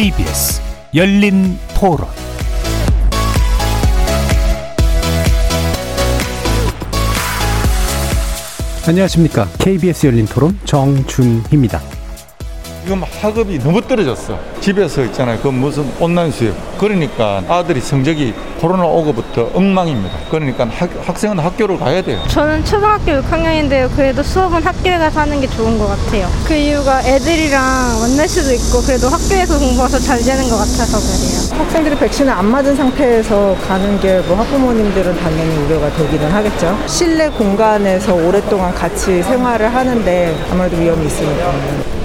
KBS 열린 토론 안녕하십니까. KBS 열린 토론 정준희입니다. 지금 학업이 너무 떨어졌어. 집에서 있잖아요. 그 무슨 온라인 수업. 그러니까 아들이 성적이 코로나 오고부터 엉망입니다. 그러니까 학, 학생은 학교를 가야 돼요. 저는 초등학교 6학년인데요. 그래도 수업은 학교에 가서 하는 게 좋은 것 같아요. 그 이유가 애들이랑 만날 수도 있고 그래도 학교에서 공부해서 잘 되는 것 같아서 그래요. 학생들이 백신을 안 맞은 상태에서 가는 게 뭐 학부모님들은 당연히 우려가 되기는 하겠죠. 실내 공간에서 오랫동안 같이 생활을 하는데 아무래도 위험이 있으니까.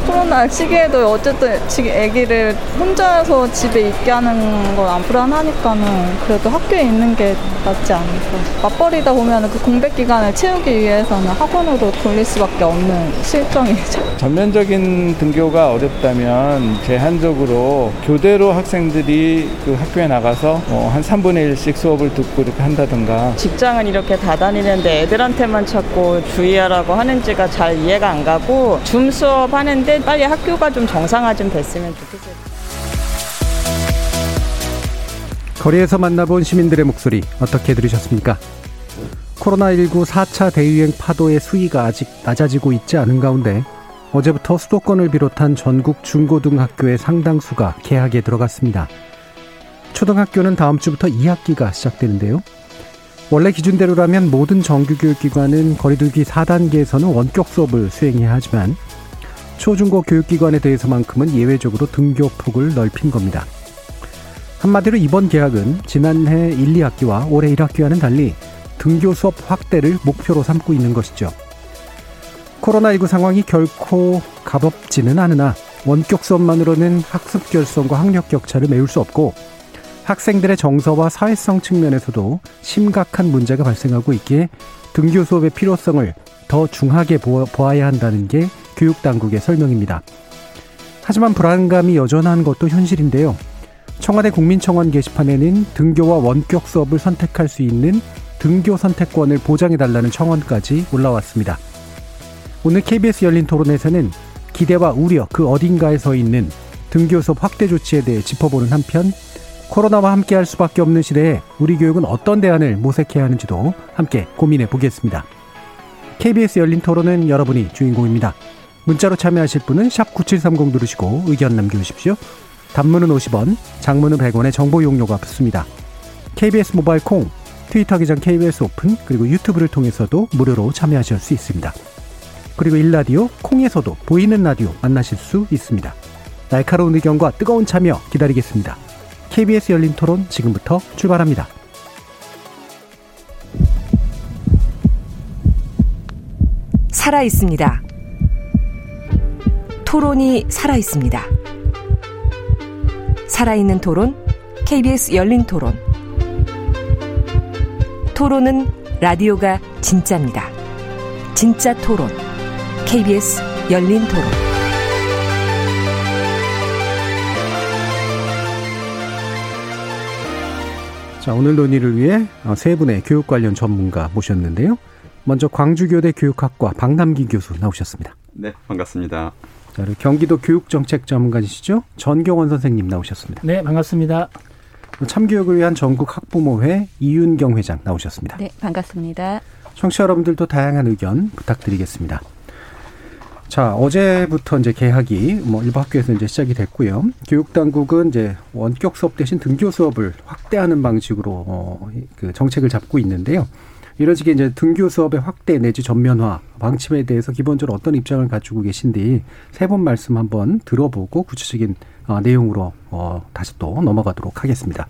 코로나 시기에도 어쨌든 지금 아기를 혼자서 집에 있게 하는 건 안 불안하니까는 그래도 학교에 있는 게 낫지 않을까. 맞벌이다 보면 그 공백 기간을 채우기 위해서는 학원으로 돌릴 수밖에 없는 실정이죠. 전면적인 등교가 어렵다면 제한적으로 교대로 학생들이 그 학교에 나가서 뭐 한 3분의 1씩 수업을 듣고 이렇게 한다든가 직장은 이렇게 다 다니는데 애들한테만 자꾸 주의하라고 하는지가 잘 이해가 안 가고 줌 수업 하는데 빨리 학교가 좀 정상화 좀 됐으면 좋겠어요. 거리에서 만나본 시민들의 목소리 어떻게 들으셨습니까? 코로나19 4차 대유행 파도의 수위가 아직 낮아지고 있지 않은 가운데 어제부터 수도권을 비롯한 전국 중고등학교의 상당수가 개학에 들어갔습니다. 초등학교는 다음 주부터 2학기가 시작되는데요. 원래 기준대로라면 모든 정규교육기관은 거리두기 4단계에서는 원격 수업을 수행해야 하지만 초중고 교육기관에 대해서만큼은 예외적으로 등교폭을 넓힌 겁니다. 한마디로 이번 계약은 지난해 1, 2학기와 올해 1학기와는 달리 등교 수업 확대를 목표로 삼고 있는 것이죠. 코로나19 상황이 결코 가볍지는 않으나 원격 수업만으로는 학습 결손과 학력 격차를 메울 수 없고 학생들의 정서와 사회성 측면에서도 심각한 문제가 발생하고 있기에 등교 수업의 필요성을 더 중하게 보아야 한다는 게 교육당국의 설명입니다. 하지만 불안감이 여전한 것도 현실인데요. 청와대 국민청원 게시판에는 등교와 원격 수업을 선택할 수 있는 등교 선택권을 보장해달라는 청원까지 올라왔습니다. 오늘 KBS 열린 토론에서는 기대와 우려 그 어딘가에 서 있는 등교 수업 확대 조치에 대해 짚어보는 한편 코로나와 함께할 수밖에 없는 시대에 우리 교육은 어떤 대안을 모색해야 하는지도 함께 고민해 보겠습니다. KBS 열린 토론은 여러분이 주인공입니다. 문자로 참여하실 분은 9730 누르시고 의견 남겨주십시오. 단문은 50원, 장문은 100원의 정보 용료가 붙습니다. KBS 모바일 콩, 트위터 계정 KBS 오픈, 그리고 유튜브를 통해서도 무료로 참여하실 수 있습니다. 그리고 일라디오 콩에서도 보이는 라디오 만나실 수 있습니다. 날카로운 의견과 뜨거운 참여 기다리겠습니다. KBS 열린 토론 지금부터 출발합니다. 살아 있습니다. 토론이 살아 있습니다. 살아있는 토론, KBS 열린 토론. 토론은 라디오가 진짜입니다. 진짜 토론, KBS 열린 토론. 자, 오늘 논의를 위해 어, 세 분의 교육 관련 전문가 모셨는데요. 먼저 광주교대 교육학과 박남기 교수 나오셨습니다. 네, 반갑습니다. 자, 그리고 경기도 교육정책 전문가이시죠? 전경원 선생님 나오셨습니다. 네, 반갑습니다. 참교육을 위한 전국 학부모회 이윤경 회장 나오셨습니다. 네, 반갑습니다. 청취자 여러분들도 다양한 의견 부탁드리겠습니다. 자, 어제부터 이제 개학이 뭐 일부 학교에서 이제 시작이 됐고요. 교육 당국은 이제 원격 수업 대신 등교 수업을 확대하는 방식으로 어, 그 정책을 잡고 있는데요. 이런 식의 이제 등교 수업의 확대 내지 전면화 방침에 대해서 기본적으로 어떤 입장을 가지고 계신지 세 번 말씀 한번 들어보고 구체적인 어, 내용으로 어, 다시 또 넘어가도록 하겠습니다.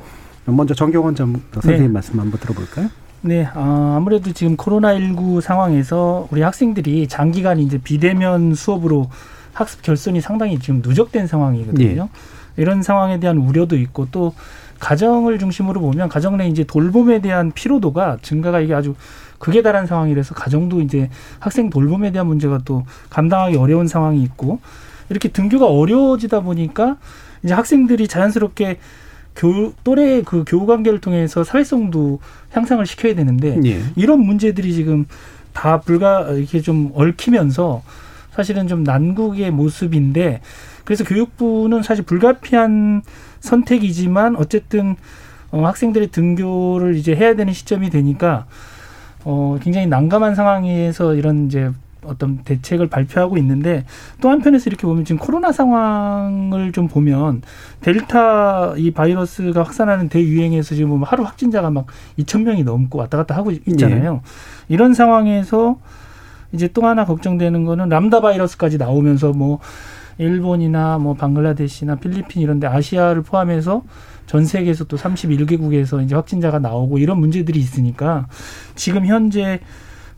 먼저 정경원 전 선생님 네. 말씀 한번 들어볼까요? 네, 아, 아무래도 지금 코로나19 상황에서 우리 학생들이 장기간 이제 비대면 수업으로 학습 결손이 상당히 지금 누적된 상황이거든요. 네. 이런 상황에 대한 우려도 있고 또 가정을 중심으로 보면 가정 내 이제 돌봄에 대한 피로도가 증가가 이게 아주 극에 달한 상황이라서 가정도 이제 학생 돌봄에 대한 문제가 또 감당하기 어려운 상황이 있고 이렇게 등교가 어려워지다 보니까 이제 학생들이 자연스럽게 교 또래 그 교우 관계를 통해서 사회성도 향상을 시켜야 되는데 예. 이런 문제들이 지금 다 불가 이렇게 좀 얽히면서 사실은 좀 난국의 모습인데 그래서 교육부는 사실 불가피한 선택이지만 어쨌든 어, 학생들의 등교를 이제 해야 되는 시점이 되니까 어, 굉장히 난감한 상황에서 이런 이제 어떤 대책을 발표하고 있는데 또 한편에서 이렇게 보면 지금 코로나 상황을 좀 보면 델타 이 바이러스가 확산하는 대유행에서 지금 하루 확진자가 막 2천 명이 넘고 왔다 갔다 하고 있잖아요. 네. 이런 상황에서 이제 또 하나 걱정되는 거는 람다 바이러스까지 나오면서 뭐 일본이나 뭐 방글라데시나 필리핀 이런 데 아시아를 포함해서 전 세계에서 또 31개국에서 이제 확진자가 나오고 이런 문제들이 있으니까 지금 현재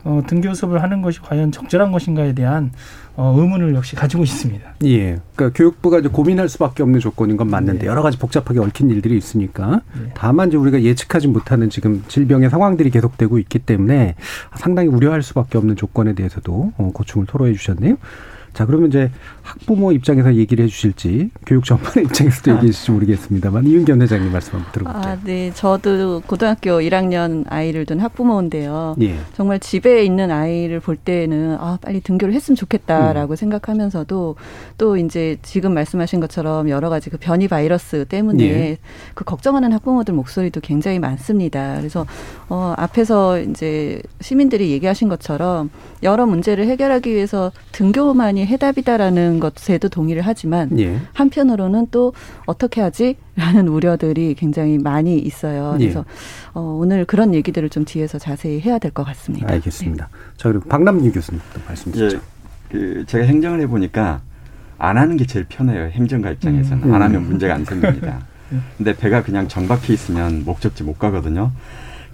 어, 등교 수업을 하는 것이 과연 적절한 것인가에 대한 어, 의문을 역시 가지고 있습니다. 예. 그러니까 교육부가 이제 고민할 수밖에 없는 조건인 건 맞는데 네. 여러 가지 복잡하게 얽힌 일들이 있으니까 네. 다만 이제 우리가 예측하지 못하는 지금 질병의 상황들이 계속되고 있기 때문에 상당히 우려할 수밖에 없는 조건에 대해서도 어, 고충을 토로해 주셨네요. 자, 그러면 이제 학부모 입장에서 얘기를 해 주실지 교육 전반의 입장에서도 얘기해 주실지 모르겠습니다만 이윤견 회장님 말씀 한번 들어볼게요. 아, 네. 저도 고등학교 1학년 아이를 둔 학부모인데요. 예. 정말 집에 있는 아이를 볼 때는 아, 빨리 등교를 했으면 좋겠다라고 음. 생각하면서도 또 이제 지금 말씀하신 것처럼 여러 가지 그 변이 바이러스 때문에 예. 그 걱정하는 학부모들 목소리도 굉장히 많습니다. 그래서 어, 앞에서 이제 시민들이 얘기하신 것처럼 여러 문제를 해결하기 위해서 등교만이 해답이다라는 것에도 동의를 하지만 예. 한편으로는 또 어떻게 하지라는 우려들이 굉장히 많이 있어요. 예. 그래서 어, 오늘 그런 얘기들을 좀 뒤에서 자세히 해야 될 것 같습니다. 알겠습니다. 네. 자 그리고 박남윤 교수님도 말씀 주시죠. 예. 그 제가 행정을 해보니까 안 하는 게 제일 편해요. 행정가 입장에서는 음. 안 하면 문제가 안 생깁니다. 근데 배가 그냥 정박해 있으면 목적지 못 가거든요.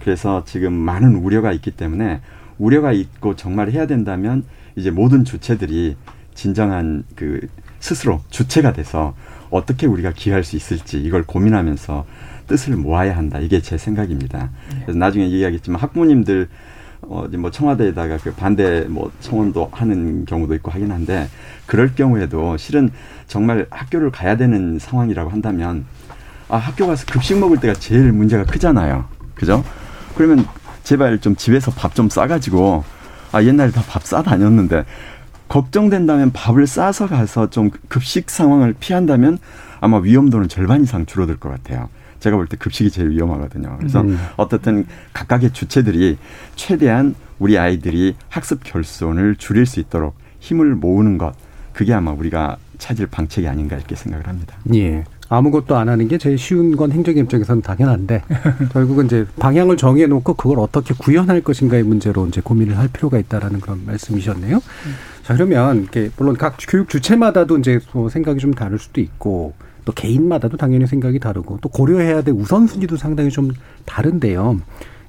그래서 지금 많은 우려가 있기 때문에 우려가 있고 정말 해야 된다면 이제 모든 주체들이 진정한 그 스스로 주체가 돼서 어떻게 우리가 기할 수 있을지 이걸 고민하면서 뜻을 모아야 한다. 이게 제 생각입니다. 네. 그래서 나중에 얘기하겠지만 학부모님들 어, 뭐 청와대에다가 그 반대 뭐 청원도 하는 경우도 있고 하긴 한데 그럴 경우에도 실은 정말 학교를 가야 되는 상황이라고 한다면 아, 학교 가서 급식 먹을 때가 제일 문제가 크잖아요. 그죠? 그러면 제발 좀 집에서 밥 좀 싸가지고 아, 옛날에 다 밥 싸 다녔는데 걱정된다면 밥을 싸서 가서 좀 급식 상황을 피한다면 아마 위험도는 절반 이상 줄어들 것 같아요. 제가 볼 때 급식이 제일 위험하거든요. 그래서 음. 어떻든 각각의 주체들이 최대한 우리 아이들이 학습 결손을 줄일 수 있도록 힘을 모으는 것 그게 아마 우리가 찾을 방책이 아닌가 이렇게 생각을 합니다. 예. 아무것도 안 하는 게 제일 쉬운 건 행정 입장에서는 당연한데 결국은 이제 방향을 정해 놓고 그걸 어떻게 구현할 것인가의 문제로 이제 고민을 할 필요가 있다라는 그런 말씀이셨네요. 자 그러면 이렇게 물론 각 교육 주체마다도 이제 뭐 생각이 좀 다를 수도 있고 또 개인마다도 당연히 생각이 다르고 또 고려해야 될 우선순위도 상당히 좀 다른데요.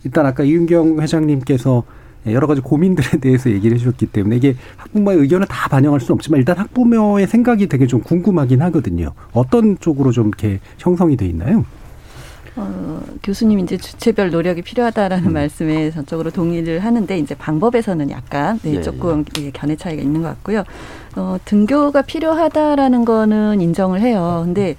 일단 아까 이윤경 회장님께서 여러 가지 고민들에 대해서 얘기를 해주셨기 때문에 이게 학부모의 의견을 다 반영할 수는 없지만 일단 학부모의 생각이 되게 좀 궁금하긴 하거든요. 어떤 쪽으로 좀 이렇게 형성이 돼 있나요? 어, 교수님 이제 주체별 노력이 필요하다라는 음. 말씀에 전적으로 동의를 하는데 이제 방법에서는 약간 네, 예, 조금 예. 견해 차이가 있는 것 같고요. 어, 등교가 필요하다라는 거는 인정을 해요. 근데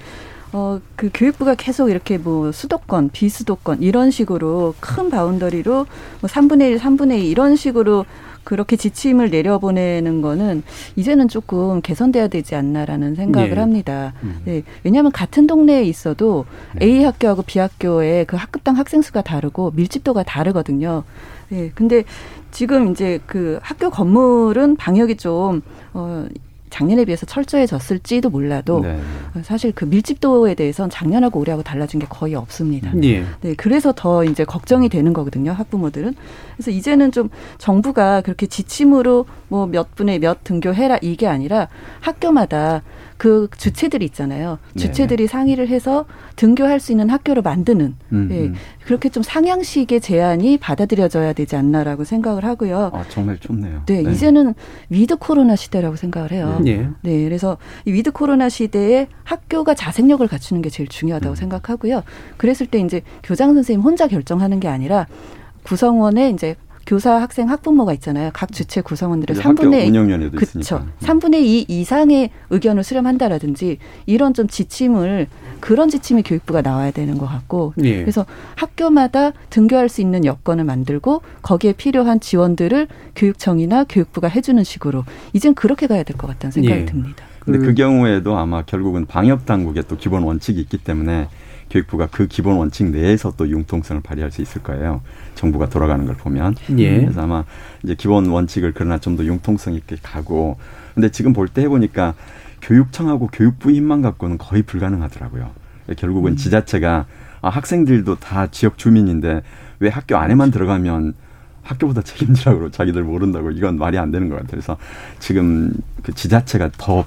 어, 그 교육부가 계속 이렇게 뭐 수도권, 비수도권 이런 식으로 큰 boundary로 뭐 3분의 1, 3분의 2 이런 식으로 그렇게 지침을 내려보내는 거는 이제는 조금 개선돼야 되지 않나라는 생각을 네. 합니다. 음. 네. 왜냐하면 같은 동네에 있어도 네. A 학교하고 B 학교의 그 학급당 학생 수가 다르고 밀집도가 다르거든요. 네. 근데 지금 이제 그 학교 건물은 방역이 좀, 어, 작년에 비해서 철저해졌을지도 몰라도 네. 사실 그 밀집도에 대해서는 작년하고 올해하고 달라진 게 거의 없습니다. 예. 네, 그래서 더 이제 걱정이 되는 거거든요, 학부모들은. 그래서 이제는 좀 정부가 그렇게 지침으로 뭐 몇 분의 몇 등교해라 이게 아니라 학교마다 그 주체들이 있잖아요. 네. 주체들이 네. 상의를 해서 등교할 수 있는 학교로 만드는 음, 예. 음. 그렇게 좀 상향식의 제안이 받아들여져야 되지 않나라고 생각을 하고요. 아, 정말 좋네요. 네, 네. 이제는 with 코로나 시대라고 생각을 해요. 네. 네, 그래서 이 with 코로나 시대에 학교가 자생력을 갖추는 게 제일 중요하다고 음. 생각하고요. 그랬을 때 이제 교장 선생님 혼자 결정하는 게 아니라 구성원의 이제 교사, 학생, 학부모가 있잖아요. 각 주체 구성원들의 이제 학교 3분의 운영위원회도 그렇죠. 있으니까. 3분의 2 이상의 의견을 수렴한다라든지 이런 좀 지침을 그런 지침이 교육부가 나와야 되는 것 같고 예. 그래서 학교마다 등교할 수 있는 여건을 만들고 거기에 필요한 지원들을 교육청이나 교육부가 해주는 식으로 이젠 그렇게 가야 될 것 같다는 생각이 예. 듭니다. 근데 그 경우에도 아마 결국은 방역 당국의 또 기본 원칙이 있기 때문에 교육부가 그 기본 원칙 내에서 또 융통성을 발휘할 수 있을 거예요. 정부가 돌아가는 걸 보면. 예. 그래서 아마 이제 기본 원칙을 그러나 좀 더 융통성 있게 가고. 근데 지금 볼 때 해보니까 교육청하고 교육부 힘만 갖고는 거의 불가능하더라고요. 결국은 지자체가 아, 학생들도 다 지역 주민인데 왜 학교 안에만 들어가면 학교보다 책임지라고 자기들 모른다고 이건 말이 안 되는 것 같아요. 그래서 지금 그 지자체가 더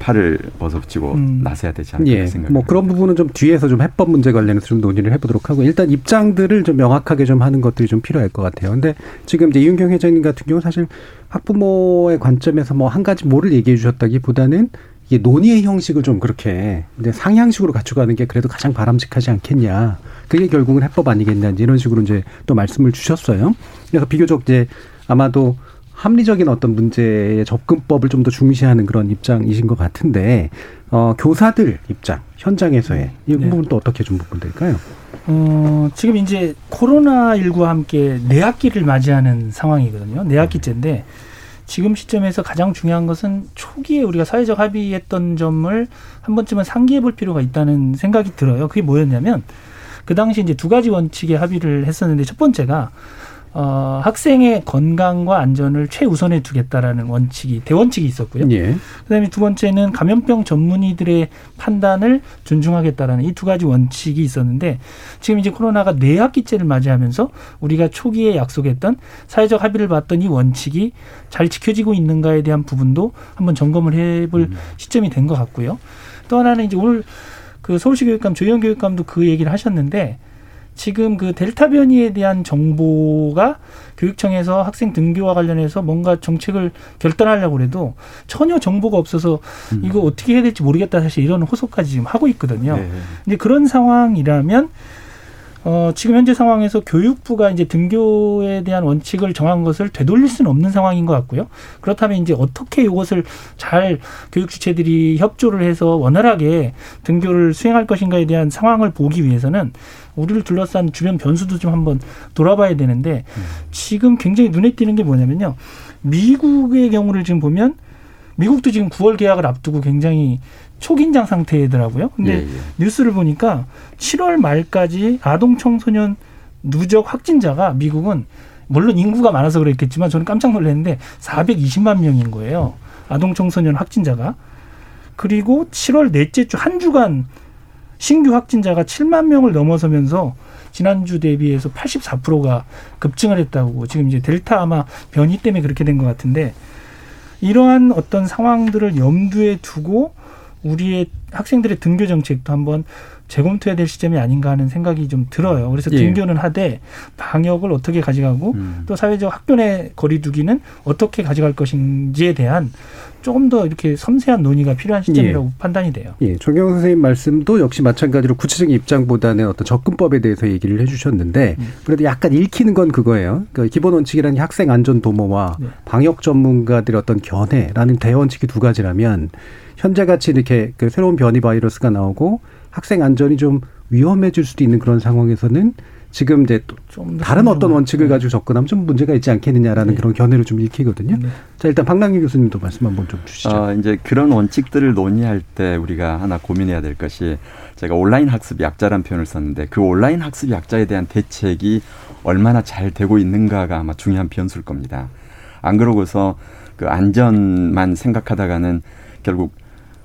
팔을 벗어붙이고 음. 나서야 되지 않을까 예, 생각이 뭐 그런 부분은 좀 뒤에서 좀 해법 문제 관련해서 좀 논의를 해보도록 하고 일단 입장들을 좀 명확하게 좀 하는 것들이 좀 필요할 것 같아요. 근데 지금 이제 이윤경 회장님 같은 경우 는 사실 학부모의 관점에서 뭐 한 가지 뭐를 얘기해 주셨다기보다는 이게 논의의 형식을 좀 그렇게 이제 상향식으로 갖춰가는 게 그래도 가장 바람직하지 않겠냐. 그게 결국은 해법 아니겠냐 이런 식으로 이제 또 말씀을 주셨어요. 그래서 비교적 이제 아마도 합리적인 어떤 문제의 접근법을 좀 더 중시하는 그런 입장이신 것 같은데 어, 교사들 입장 현장에서의 이 네. 부분 또 어떻게 좀 부분될까요? 어, 지금 이제 코로나19와 함께 내 학기를 맞이하는 상황이거든요. 내 학기째인데 지금 시점에서 가장 중요한 것은 초기에 우리가 사회적 합의했던 점을 한 번쯤은 상기해 볼 필요가 있다는 생각이 들어요. 그게 뭐였냐면 그 당시 이제 두 가지 원칙에 합의를 했었는데 첫 번째가 어, 학생의 건강과 안전을 최우선에 두겠다라는 원칙이 대원칙이 있었고요. 예. 그다음에 두 번째는 감염병 전문의들의 판단을 존중하겠다라는 이 두 가지 원칙이 있었는데 지금 이제 코로나가 네 학기째를 맞이하면서 우리가 초기에 약속했던 사회적 합의를 봤던 이 원칙이 잘 지켜지고 있는가에 대한 부분도 한번 점검을 해볼 시점이 된 것 같고요. 또 하나는 이제 오늘 그 서울시 교육감 조영 교육감도 그 얘기를 하셨는데 지금 그 델타 변이에 대한 정보가 교육청에서 학생 등교와 관련해서 뭔가 정책을 결단하려고 해도 전혀 정보가 없어서 이거 어떻게 해야 될지 모르겠다 사실 이런 호소까지 지금 하고 있거든요. 네. 근데 그런 상황이라면 어, 지금 현재 상황에서 교육부가 이제 등교에 대한 원칙을 정한 것을 되돌릴 수는 없는 상황인 것 같고요. 그렇다면 이제 어떻게 이것을 잘 교육 주체들이 협조를 해서 원활하게 등교를 수행할 것인가에 대한 상황을 보기 위해서는 우리를 둘러싼 주변 변수도 좀 한번 돌아봐야 되는데 지금 굉장히 눈에 띄는 게 뭐냐면요. 미국의 경우를 지금 보면 미국도 지금 9월 개학을 앞두고 굉장히 초긴장 상태더라고요. 근데 예, 예. 뉴스를 보니까 7월 말까지 아동 청소년 누적 확진자가 미국은 물론 인구가 많아서 그랬겠지만 저는 깜짝 놀랐는데 420만 명인 거예요. 아동 청소년 확진자가. 그리고 7월 넷째 주 한 주간 신규 확진자가 7만 명을 넘어서면서 지난주 대비해서 84%가 급증을 했다고 지금 이제 델타 아마 변이 때문에 그렇게 된 것 같은데 이러한 어떤 상황들을 염두에 두고 우리의 학생들의 등교 정책도 한번 재검토해야 될 시점이 아닌가 하는 생각이 좀 들어요. 그래서 예. 등교는 하되 방역을 어떻게 가져가고 음. 또 사회적 학교 내 거리두기는 어떻게 가져갈 것인지에 대한 조금 더 이렇게 섬세한 논의가 필요한 시점이라고 판단이 돼요. 예, 조경 선생님 말씀도 역시 마찬가지로 구체적인 입장보다는 어떤 접근법에 대해서 얘기를 해주셨는데 그래도 약간 읽히는 건 그거예요. 그러니까 기본 원칙이라는 게 학생 안전 도모와 네. 방역 전문가들의 어떤 견해라는 대원칙이 두 가지라면 현재 같이 이렇게 그 새로운 변이 바이러스가 나오고 학생 안전이 좀 위험해질 수도 있는 그런 상황에서는 지금 이제 또 좀더 다른 어떤. 원칙을 가지고 접근하면 좀 문제가 있지 않겠느냐라는 네. 그런 견해를 좀 읽히거든요. 네. 자 일단 박남기 교수님도 말씀 한번 좀 주시죠. 어, 이제 그런 원칙들을 논의할 때 우리가 하나 고민해야 될 것이 제가 온라인 학습 약자라는 표현을 썼는데 그 온라인 학습 약자에 대한 대책이 얼마나 잘 되고 있는가가 아마 중요한 변수일 겁니다. 안 그러고서 그 안전만 생각하다가는 결국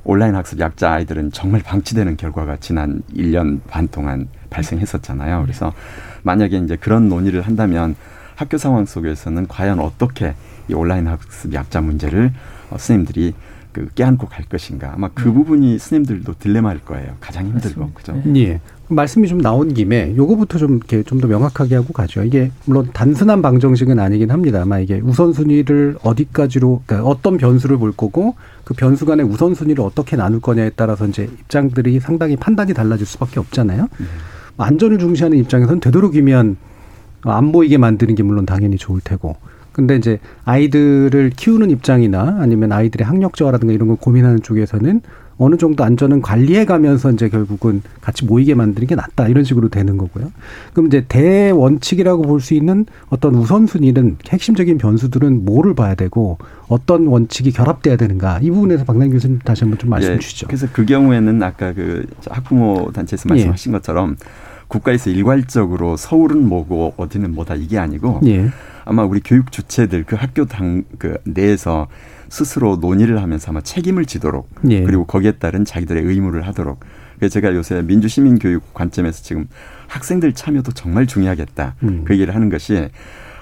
온라인 학습 약자 아이들은 정말 방치되는 결과가 지난 1년 반 동안 발생했었잖아요. 그래서 만약에 이제 그런 논의를 한다면 학교 상황 속에서는 과연 어떻게 이 온라인 학습 약자 문제를 어, 선생님들이 그 껴안고 갈 것인가 아마 그 부분이 선생님들도 딜레마일 거예요. 가장 힘들고 그죠. 예. 말씀이 좀 나온 김에 요거부터 좀 이렇게 좀 더 명확하게 하고 가죠. 이게 물론 단순한 방정식은 아니긴 합니다만 이게 우선순위를 어디까지로 그러니까 어떤 변수를 볼 거고 그 변수 간의 우선순위를 어떻게 나눌 거냐에 따라서 이제 입장들이 상당히 판단이 달라질 수밖에 없잖아요. 안전을 중시하는 입장에서는 되도록이면 안 보이게 만드는 게 물론 당연히 좋을 테고. 근데 이제 아이들을 키우는 입장이나 아니면 아이들의 학력 저하라든가 이런 걸 고민하는 쪽에서는 어느 정도 안전은 관리해 가면서 이제 결국은 같이 모이게 만드는 게 낫다 이런 식으로 되는 거고요. 그럼 이제 대원칙이라고 볼 수 있는 어떤 우선순위는 핵심적인 변수들은 뭐를 봐야 되고 어떤 원칙이 결합돼야 되는가 이 부분에서 박남 교수님 다시 한번 좀 말씀 해 예, 주시죠. 그래서 그 경우에는 아까 그 학부모 단체에서 말씀하신 예. 것처럼 국가에서 일괄적으로 서울은 뭐고 어디는 뭐다 이게 아니고 예. 아마 우리 교육 주체들 그 학교 당 그 내에서 스스로 논의를 하면서 아마 책임을 지도록 예. 그리고 거기에 따른 자기들의 의무를 하도록 그래서 제가 요새 민주 시민 교육 관점에서 지금 학생들 참여도 정말 중요하겠다 음. 그 얘기를 하는 것이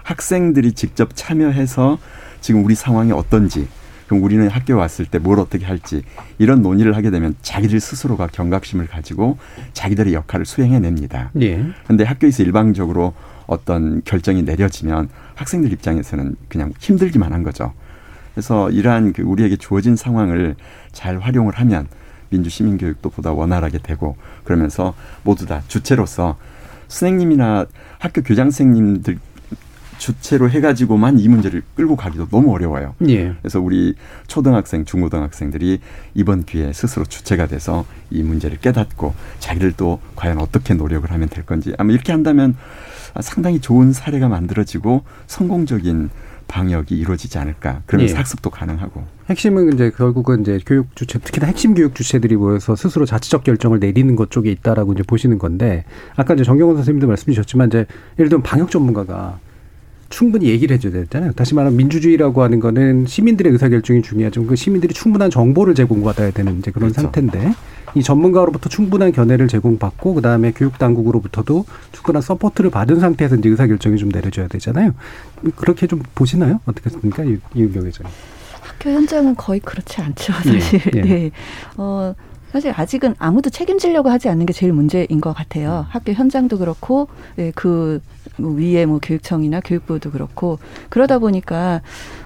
학생들이 직접 참여해서 지금 우리 상황이 어떤지 그럼 우리는 학교 왔을 때 뭘 어떻게 할지 이런 논의를 하게 되면 자기들 스스로가 경각심을 가지고 자기들의 역할을 수행해냅니다. 예. 근데 학교에서 일방적으로 어떤 결정이 내려지면 학생들 입장에서는 그냥 힘들기만 한 거죠. 그래서 이러한 그 우리에게 주어진 상황을 잘 활용을 하면 민주 시민 교육도 보다 원활하게 되고 그러면서 모두 다 주체로서 선생님이나 학교 교장 선생님들 주체로 해가지고만 이 문제를 끌고 가기도 너무 어려워요. 예. 그래서 우리 초등학생, 중고등학생들이 이번 기회에 스스로 주체가 돼서 이 문제를 깨닫고 자기들도 과연 어떻게 노력을 하면 될 건지 아마 이렇게 한다면 상당히 좋은 사례가 만들어지고 성공적인 방역이 이루어지지 않을까. 그러면서 예. 학습도 가능하고. 핵심은 이제 결국은 이제 교육 주체 특히나 핵심 교육 주체들이 모여서 스스로 자치적 결정을 내리는 것 쪽에 있다라고 이제 보시는 건데 아까 이제 정경원 선생님도 말씀 주셨지만 이제 예를 들면 방역 전문가가 충분히 얘기를 해줘야 되잖아요. 다시 말하면 민주주의라고 하는 거는 시민들의 의사결정이 중요하지만 그 시민들이 충분한 정보를 제공받아야 되는 이제 그런 그렇죠. 상태인데 이 전문가로부터 충분한 견해를 제공받고 그다음에 교육 당국으로부터도 충분한 support를 받은 상태에서 이제 의사 결정이 좀 내려져야 되잖아요. 그렇게 좀 보시나요? 어떻겠습니까? 이- 이은경 회장님. 학교 현장은 거의 그렇지 않죠, 사실. 예, 예. 네. 어, 사실 아직은 아무도 책임지려고 하지 않는 게 제일 문제인 것 같아요. 학교 현장도 그렇고, 예, 그 위에 뭐 교육청이나 교육부도 그렇고, 그러다 보니까,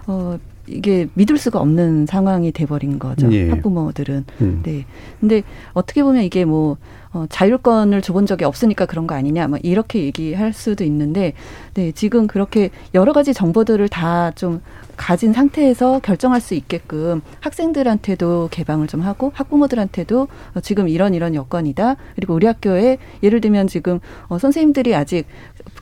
어, 이게 믿을 수가 없는 상황이 돼버린 거죠. 예. 학부모들은. 음. 네. 근데 어떻게 보면 이게 뭐, 어, 자율권을 줘본 적이 없으니까 그런 거 아니냐, 뭐 이렇게 얘기할 수도 있는데, 네, 지금 그렇게 여러 가지 정보들을 다 좀 가진 상태에서 결정할 수 있게끔 학생들한테도 개방을 좀 하고 학부모들한테도 어, 지금 이런 이런 여건이다. 그리고 우리 학교에 예를 들면 지금 어, 선생님들이 아직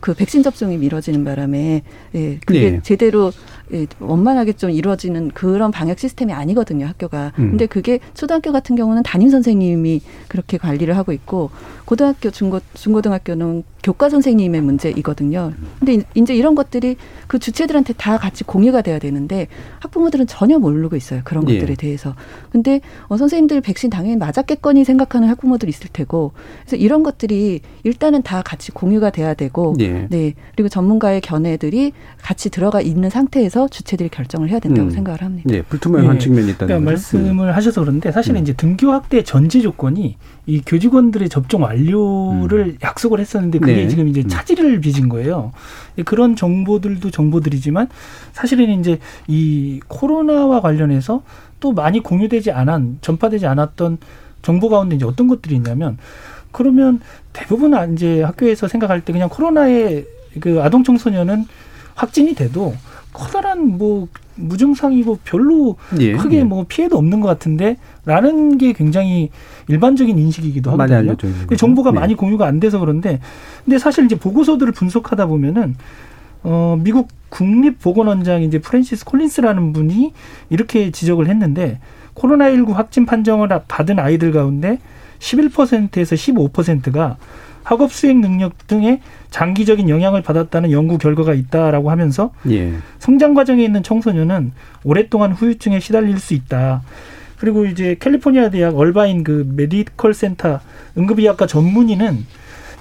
그 백신 접종이 미뤄지는 바람에 예, 그게 예. 제대로 예, 원만하게 좀 이루어지는 그런 방역 시스템이 아니거든요, 학교가. 음. 근데 그게 초등학교 같은 경우는 담임 선생님이 그렇게 관리를 하고 있고 고등학교, 중고 중고등학교는 교과 선생님의 문제이거든요. 근데 이- 이제 이런 것들이 그 주체들한테 다 같이 공유가 돼야 되는데 학부모들은 전혀 모르고 있어요. 그런 예. 것들에 대해서. 근데 어, 선생님들 백신 당연히 맞았겠거니 생각하는 학부모들이 있을 테고 그래서 이런 것들이 일단은 다 같이 공유가 돼야 되고 예. 네. 그리고 전문가의 견해들이 같이 들어가 있는 상태에서 주체들이 결정을 해야 된다고 음. 생각을 합니다. 예, 불투명한 측면이 있다는 그러니까 거죠. 음. 말씀을 하셔서 그런데 사실은 이제 등교 확대 전제 조건이 이 교직원들의 접종 완료를 약속을 했었는데 그게 네. 지금 이제 음. 차질을 빚은 거예요. 예, 그런 정보들도 정보들이지만 사실은 이제 이 코로나와 관련해서 또 많이 공유되지 않은 전파되지 않았던 정보 가운데 이제 어떤 것들이 있냐면 그러면 대부분 아, 이제 학교에서 생각할 때 그냥 코로나의 그 아동 청소년은 확진이 돼도 커다란 뭐 무증상이고 별로 예, 크게 예. 뭐 피해도 없는 것 같은데 라는 게 굉장히 일반적인 인식이기도 많이 하거든요. 거죠. 정보가 네. 많이 공유가 안 돼서 그런데 근데 사실 이제 보고서들을 분석하다 보면은 어 미국 국립 보건원장 이제 프랜시스 콜린스라는 분이 이렇게 지적을 했는데 코로나19 확진 판정을 받은 아이들 가운데 11%에서 15%가 학업 수행 능력 등의 장기적인 영향을 받았다는 연구 결과가 있다라고 하면서 예. 성장 과정에 있는 청소년은 오랫동안 후유증에 시달릴 수 있다. 그리고 이제 캘리포니아 대학 얼바인 그 medical 센터 응급의학과 전문의는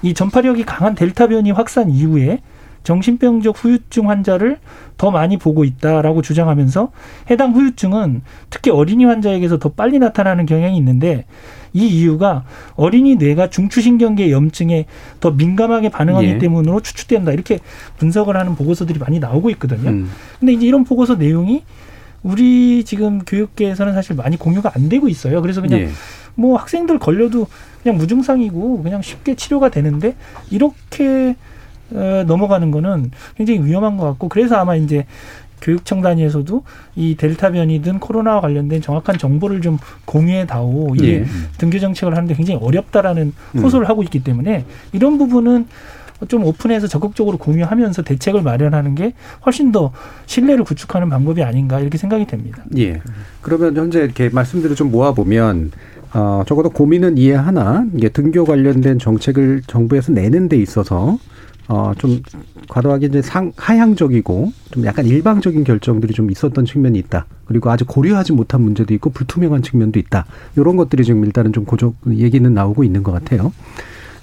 이 전파력이 강한 델타 변이 확산 이후에 정신병적 후유증 환자를 더 많이 보고 있다라고 주장하면서 해당 후유증은 특히 어린이 환자에게서 더 빨리 나타나는 경향이 있는데 이 이유가 어린이 뇌가 중추신경계 염증에 더 민감하게 반응하기 예. 때문으로 추측된다 이렇게 분석을 하는 보고서들이 많이 나오고 있거든요. 음. 근데 이제 이런 보고서 내용이 우리 지금 교육계에서는 사실 많이 공유가 안 되고 있어요. 그래서 그냥 예. 뭐 학생들 걸려도 그냥 무증상이고 그냥 쉽게 치료가 되는데 이렇게 어, 넘어가는 거는 굉장히 위험한 것 같고 그래서 아마 이제 교육청 단위에서도 이 델타 변이든 코로나와 관련된 정확한 정보를 좀 공유해 다오 이게 예. 등교 정책을 하는데 굉장히 어렵다라는 음. 호소를 하고 있기 때문에 이런 부분은 좀 오픈해서 적극적으로 공유하면서 대책을 마련하는 게 훨씬 더 신뢰를 구축하는 방법이 아닌가 이렇게 생각이 됩니다. 예. 그러면 현재 이렇게 말씀들을 좀 모아보면 어, 적어도 고민은 이해하나 이게 등교 관련된 정책을 정부에서 내는 데 있어서 어, 좀 과도하게 이제 상, 하향적이고 좀 약간 일방적인 결정들이 좀 있었던 측면이 있다. 그리고 아직 고려하지 못한 문제도 있고 불투명한 측면도 있다. 이런 것들이 지금 일단은 좀 고정 얘기는 나오고 있는 것 같아요.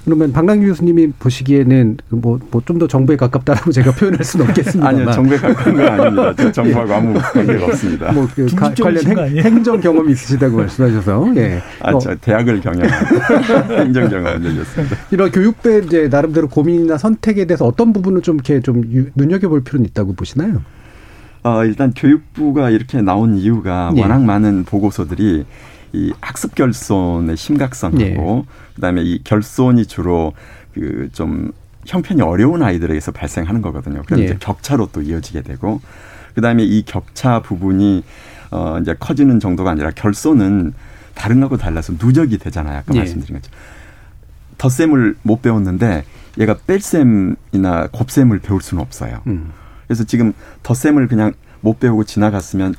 그러면 박랑규 교수님이 보시기에는 뭐뭐좀 더 정부에 가깝다라고 제가 표현할 수는 없겠습니다만 아니요, 정부에 가까운 건 아닙니다. 저 정부하고 아무 관계가 없습니다. 뭐 그 관련 행, 행정 경험이 있으시다고 말씀하셔서 예. 아, 어, 저 대학을 경영한 행정 경험을 얘기했습니다. 이런 교육배 이제 나름대로 고민이나 선택에 대해서 어떤 부분을 좀 이렇게 좀 유- 눈여겨 볼 필요는 있다고 보시나요? 어, 일단 교육부가 이렇게 나온 이유가 예. 워낙 많은 보고서들이 이 학습 결손의 심각성하고 예. 그다음에 이 결손이 주로 그좀 형편이 어려운 아이들에게서 발생하는 거거든요. 그럼 예. 이제 격차로 또 이어지게 되고 그다음에 이 격차 부분이 어 이제 커지는 정도가 아니라 결손은 다른 거하고 달라서 누적이 되잖아요. 아까 예. 말씀드린 것처럼. 덧셈을 못 배웠는데 얘가 뺄셈이나 곱셈을 배울 수는 없어요. 음. 그래서 지금 덧셈을 그냥 못 배우고 지나갔으면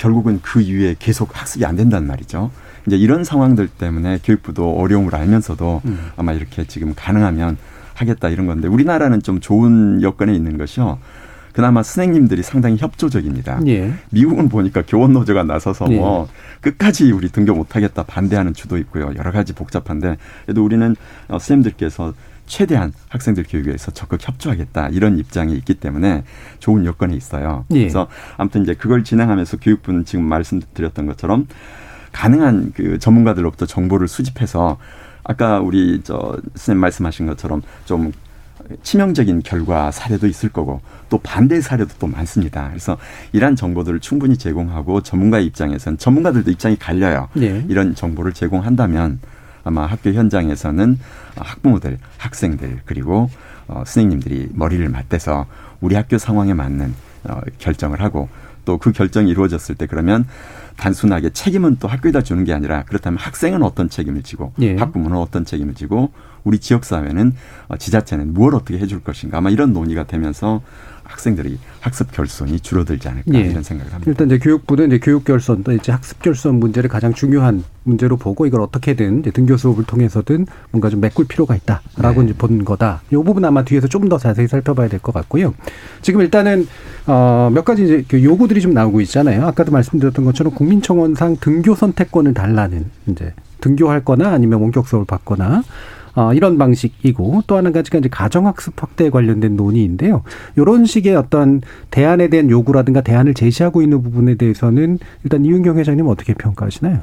결국은 그 이후에 계속 학습이 안 된단 말이죠. 이제 이런 상황들 때문에 교육부도 어려움을 알면서도 음. 아마 이렇게 지금 가능하면 하겠다 이런 건데 우리나라는 좀 좋은 여건에 있는 것이요. 그나마 선생님들이 상당히 협조적입니다. 예. 미국은 보니까 교원 노조가 나서서 예. 뭐 끝까지 우리 등교 못하겠다 반대하는 주도 있고요. 여러 가지 복잡한데 그래도 우리는 어, 선생님들께서 최대한 학생들 교육에 위해서 적극 협조하겠다 이런 입장이 있기 때문에 좋은 여건에 있어요. 예. 그래서 아무튼 이제 그걸 진행하면서 교육부는 지금 말씀드렸던 것처럼 가능한 그 전문가들로부터 정보를 수집해서 아까 우리 저 선생님 말씀하신 것처럼 좀 치명적인 결과 사례도 있을 거고 또 반대 사례도 또 많습니다. 그래서 이러한 정보들을 충분히 제공하고 전문가의 입장에서는 전문가들도 입장이 갈려요. 예. 이런 정보를 제공한다면 아마 학교 현장에서는 학부모들, 학생들 그리고 어, 선생님들이 머리를 맞대서 우리 학교 상황에 맞는 어, 결정을 하고 또 그 결정이 이루어졌을 때 그러면 단순하게 책임은 또 학교에다 주는 게 아니라 그렇다면 학생은 어떤 책임을 지고 예. 학부모는 어떤 책임을 지고 우리 지역 사회는 어, 지자체는 무엇을 어떻게 해줄 것인가 아마 이런 논의가 되면서 학생들이 학습 결손이 줄어들지 않을까 예. 이런 생각을 합니다. 일단 이제 교육부는 이제 교육 결손 또 이제 학습 결손 문제를 가장 중요한 문제로 보고 이걸 어떻게든 이제 등교 수업을 통해서든 뭔가 좀 메꿀 필요가 있다라고 네. 이제 본 거다. 이 부분 아마 뒤에서 좀 더 자세히 살펴봐야 될 것 같고요. 지금 일단은 어몇 가지 이제 그 요구들이 좀 나오고 있잖아요. 아까도 말씀드렸던 것처럼 국민청원상 등교 선택권을 달라는 이제 등교할 거나 아니면 원격 수업을 받거나 어, 이런 방식이고 또 하나 가지가 이제 가정학습 확대에 관련된 논의인데요. 이런 식의 어떤 대안에 대한 요구라든가 대안을 제시하고 있는 부분에 대해서는 일단 이윤경 회장님 어떻게 평가하시나요?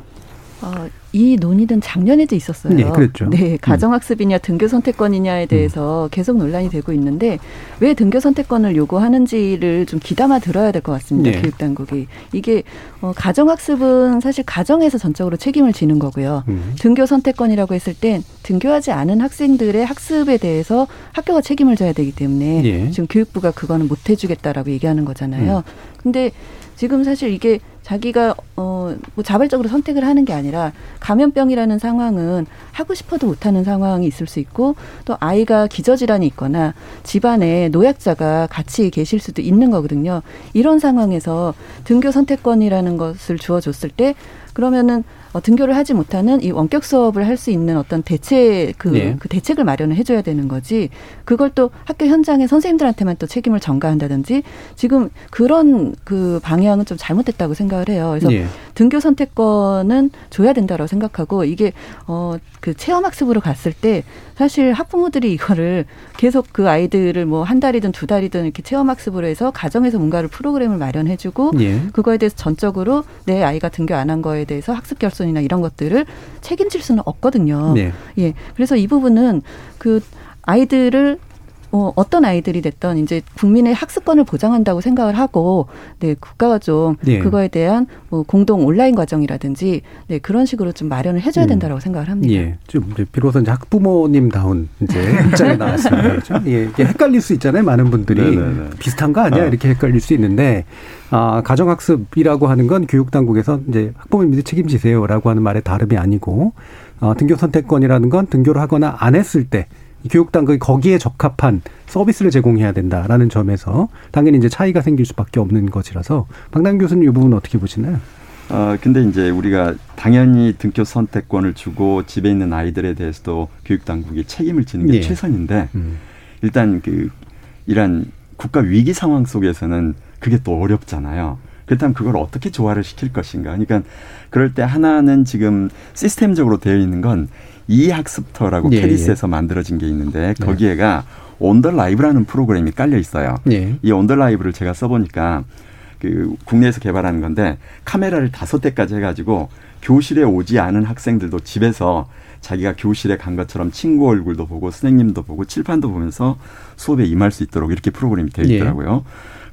어, 이 논의는 작년에도 있었어요. 네, 그랬죠. 음. 네, 가정학습이냐 등교 선택권이냐에 대해서 계속 논란이 되고 있는데 왜 등교 선택권을 요구하는지를 좀 귀담아 들어야 될 것 같습니다. 네. 교육당국이 이게 어, 가정학습은 사실 가정에서 전적으로 책임을 지는 거고요. 음. 등교 선택권이라고 했을 땐 등교하지 않은 학생들의 학습에 대해서 학교가 책임을 져야 되기 때문에 예. 지금 교육부가 그거는 못 해주겠다라고 얘기하는 거잖아요. 근데 지금 사실 이게 자기가 어 뭐 자발적으로 선택을 하는 게 아니라 감염병이라는 상황은 하고 싶어도 못하는 상황이 있을 수 있고 또 아이가 기저질환이 있거나 집안에 노약자가 같이 계실 수도 있는 거거든요. 이런 상황에서 등교 선택권이라는 것을 주어줬을 때 그러면은 어, 등교를 하지 못하는 이 원격 수업을 할 수 있는 어떤 대체 그, 네. 그 대책을 마련을 해줘야 되는 거지. 그걸 또 학교 현장의 선생님들한테만 또 책임을 전가한다든지 지금 그런 그 방향은 좀 잘못됐다고 생각을 해요. 그래서 예. 등교 선택권은 줘야 된다고 생각하고 이게 어 그 체험 학습으로 갔을 때 사실 학부모들이 이거를 계속 그 아이들을 뭐 한 달이든 두 달이든 이렇게 체험 학습으로 해서 가정에서 뭔가를 프로그램을 마련해주고 예. 그거에 대해서 전적으로 내 아이가 등교 안 한 거에 대해서 학습 결 손이나 이런 것들을 책임질 수는 없거든요. 네. 예. 그래서 이 부분은 그 아이들을 어, 어떤 아이들이 됐던 이제 국민의 학습권을 보장한다고 생각을 하고 네 국가가 좀 예. 그거에 대한 뭐 공동 온라인 과정이라든지 네 그런 식으로 좀 마련을 해줘야 음. 된다라고 음. 생각을 합니다. 예, 좀 이제 비로소 이제 학부모님 다운 이제 입장에 나왔습니다. 그렇죠? 예, 이게 헷갈릴 수 있잖아요. 많은 분들이 네네네. 비슷한 거 아니야 어. 이렇게 헷갈릴 수 있는데 아 가정학습이라고 하는 건 교육 당국에서 이제 학부모님들이 책임지세요라고 하는 말의 다름이 아니고 어, 등교 선택권이라는 건 등교를 하거나 안 했을 때 교육당국이 거기에 적합한 서비스를 제공해야 된다라는 점에서 당연히 이제 차이가 생길 수밖에 없는 것이라서 박남 교수님 이 부분 어떻게 보시나요? 어, 근데 이제 우리가 당연히 등교 선택권을 주고 집에 있는 아이들에 대해서도 교육당국이 책임을 지는 게 예. 최선인데 음. 일단 그 이런 국가 위기 상황 속에서는 그게 또 어렵잖아요. 그렇다면 그걸 어떻게 조화를 시킬 것인가. 그러니까 그럴 때 하나는 지금 시스템적으로 되어 있는 건 e학습터라고 예, KERIS에서 예. 만들어진 게 있는데 네. 거기에가 On the Live라는 프로그램이 깔려 있어요. 예. 이 On the Live를 제가 써보니까 그 국내에서 개발하는 건데 카메라를 다섯 대까지 해가지고 교실에 오지 않은 학생들도 집에서 자기가 교실에 간 것처럼 친구 얼굴도 보고 선생님도 보고 칠판도 보면서 수업에 임할 수 있도록 이렇게 프로그램이 되어 예. 있더라고요.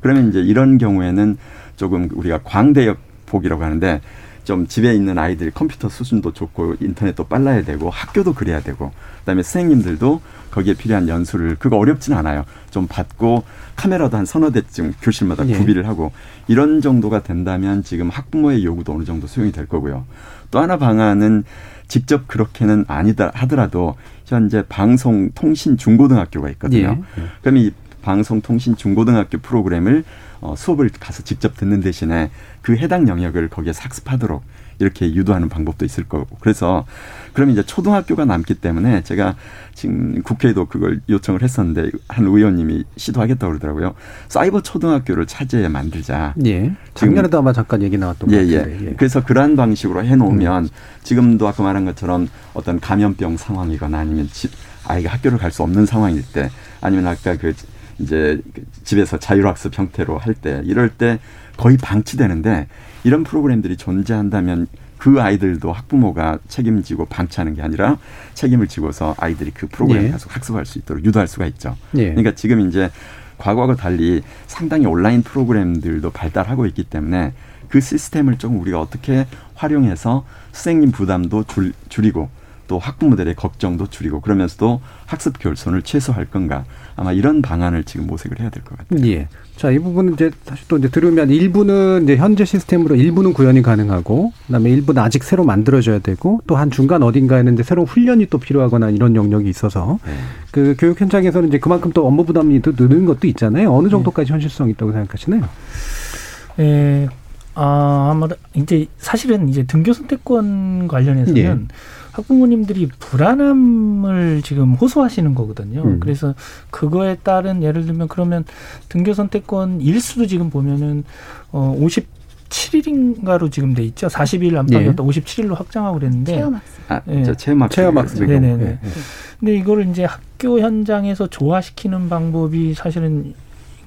그러면 이제 이런 경우에는 조금 우리가 광대역 보기라고 하는데 좀 집에 있는 아이들 컴퓨터 수준도 좋고 인터넷도 빨라야 되고 학교도 그래야 되고 그다음에 선생님들도 거기에 필요한 연수를 그거 어렵진 않아요. 좀 받고 카메라도 한 서너 대쯤 교실마다 예. 구비를 하고 이런 정도가 된다면 지금 학부모의 요구도 어느 정도 수용이 될 거고요. 또 하나 방안은 직접 그렇게는 아니다 하더라도 현재 방송 통신 중고등학교가 있거든요. 예. 그럼 이 방송 통신 중고등학교 프로그램을 어, 수업을 가서 직접 듣는 대신에 그 해당 영역을 거기에 삭습하도록 이렇게 유도하는 방법도 있을 거고. 그래서 그러면 이제 초등학교가 남기 때문에 제가 지금 국회에도 그걸 요청을 했었는데 한 의원님이 시도하겠다고 그러더라고요. 사이버 초등학교를 차지해 만들자. 예. 작년에도 아마 잠깐 얘기 나왔던 예, 것 예. 같은데. 예. 예. 그래서 그러한 방식으로 해놓으면 음. 지금도 아까 말한 것처럼 어떤 감염병 상황이거나 아니면 집 아이가 학교를 갈 수 없는 상황일 때 아니면 아까 그 이제 집에서 자율학습 형태로 할 때 이럴 때 거의 방치되는데 이런 프로그램들이 존재한다면 그 아이들도 학부모가 책임지고 방치하는 게 아니라 책임을 지고서 아이들이 그 프로그램에 가서 예. 학습할 수 있도록 유도할 수가 있죠. 예. 그러니까 지금 이제 과거와 달리 상당히 온라인 프로그램들도 발달하고 있기 때문에 그 시스템을 조금 우리가 어떻게 활용해서 선생님 부담도 줄, 줄이고 또 학부모들의 걱정도 줄이고 그러면서도 학습 결손을 최소화할 건가 아마 이런 방안을 지금 모색을 해야 될 것 같아요. 예. 자, 이 부분은 이제 다시 또 이제 들으면 일부는 이제 현재 시스템으로 일부는 구현이 가능하고 그다음에 일부는 아직 새로 만들어져야 되고 또 한 중간 어딘가에는 이제 새로운 훈련이 또 필요하거나 이런 영역이 있어서 네. 그 교육 현장에서는 이제 그만큼 또 업무 부담이 또 느는 것도 있잖아요. 어느 정도까지 현실성이 있다고 생각하시나요? 예. 아, 아마 이제 사실은 이제 등교 선택권 관련해서는 예. 학부모님들이 불안함을 지금 호소하시는 거거든요. 음. 그래서 그거에 따른 예를 들면 그러면 등교 선택권 일수도 지금 보면은 어 57일인가로 지금 돼 있죠. 40일 안팎이었다 예. 57일로 확장하고 그랬는데 체험학습. 아, 예. 체험학습. 체험학습. 네네네. 네. 근데 이거를 이제 학교 현장에서 조화시키는 방법이 사실은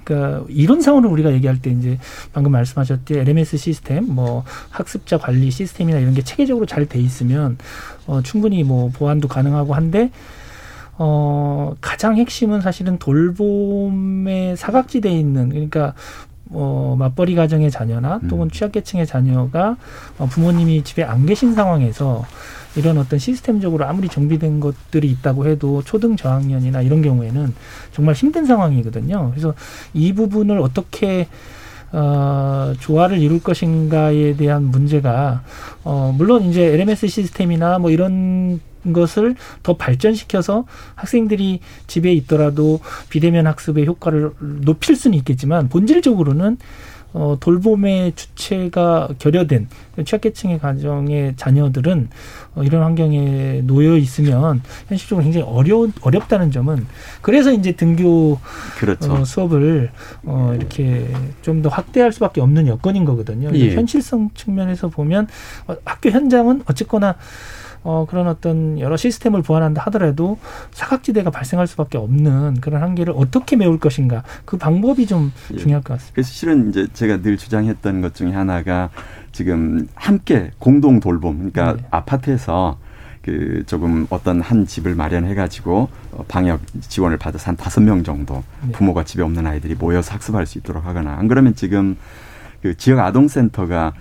그러니까 이런 상황을 우리가 얘기할 때 이제 방금 말씀하셨듯이 LMS 시스템, 뭐 학습자 관리 시스템이나 이런 게 체계적으로 잘 돼 있으면 어, 충분히 뭐 보완도 가능하고 한데 어, 가장 핵심은 사실은 돌봄의 사각지대에 있는 그러니까 어, 맞벌이 가정의 자녀나 또는 음. 취약계층의 자녀가 어, 부모님이 집에 안 계신 상황에서 이런 어떤 시스템적으로 아무리 정비된 것들이 있다고 해도 초등 저학년이나 이런 경우에는 정말 힘든 상황이거든요. 그래서 이 부분을 어떻게 어, 조화를 이룰 것인가에 대한 문제가 어, 물론 이제 LMS 시스템이나 뭐 이런 것을 더 발전시켜서 학생들이 집에 있더라도 비대면 학습의 효과를 높일 수는 있겠지만 본질적으로는 어, 돌봄의 주체가 결여된 취약계층의 가정의 자녀들은 어, 이런 환경에 놓여 있으면 현실적으로 굉장히 어려 어렵다는 점은 그래서 이제 등교 그렇죠. 어, 수업을 어, 이렇게 좀 더 확대할 수밖에 없는 여건인 거거든요. 예. 현실성 측면에서 보면 어, 학교 현장은 어쨌거나 어, 그런 어떤 여러 시스템을 보완한다 하더라도 사각지대가 발생할 수밖에 없는 그런 한계를 어떻게 메울 것인가 그 방법이 좀 예. 중요할 것 같습니다. 그래서 실은 이제 제가 늘 주장했던 것 중에 하나가 지금 함께 공동 돌봄 그러니까 네. 아파트에서 그 조금 어떤 한 집을 마련해 가지고 어, 방역 지원을 받아서 한 다섯 명 정도 네. 부모가 집에 없는 아이들이 모여서 학습할 수 있도록 하거나 안 그러면 지금 그 지역 아동센터가 어,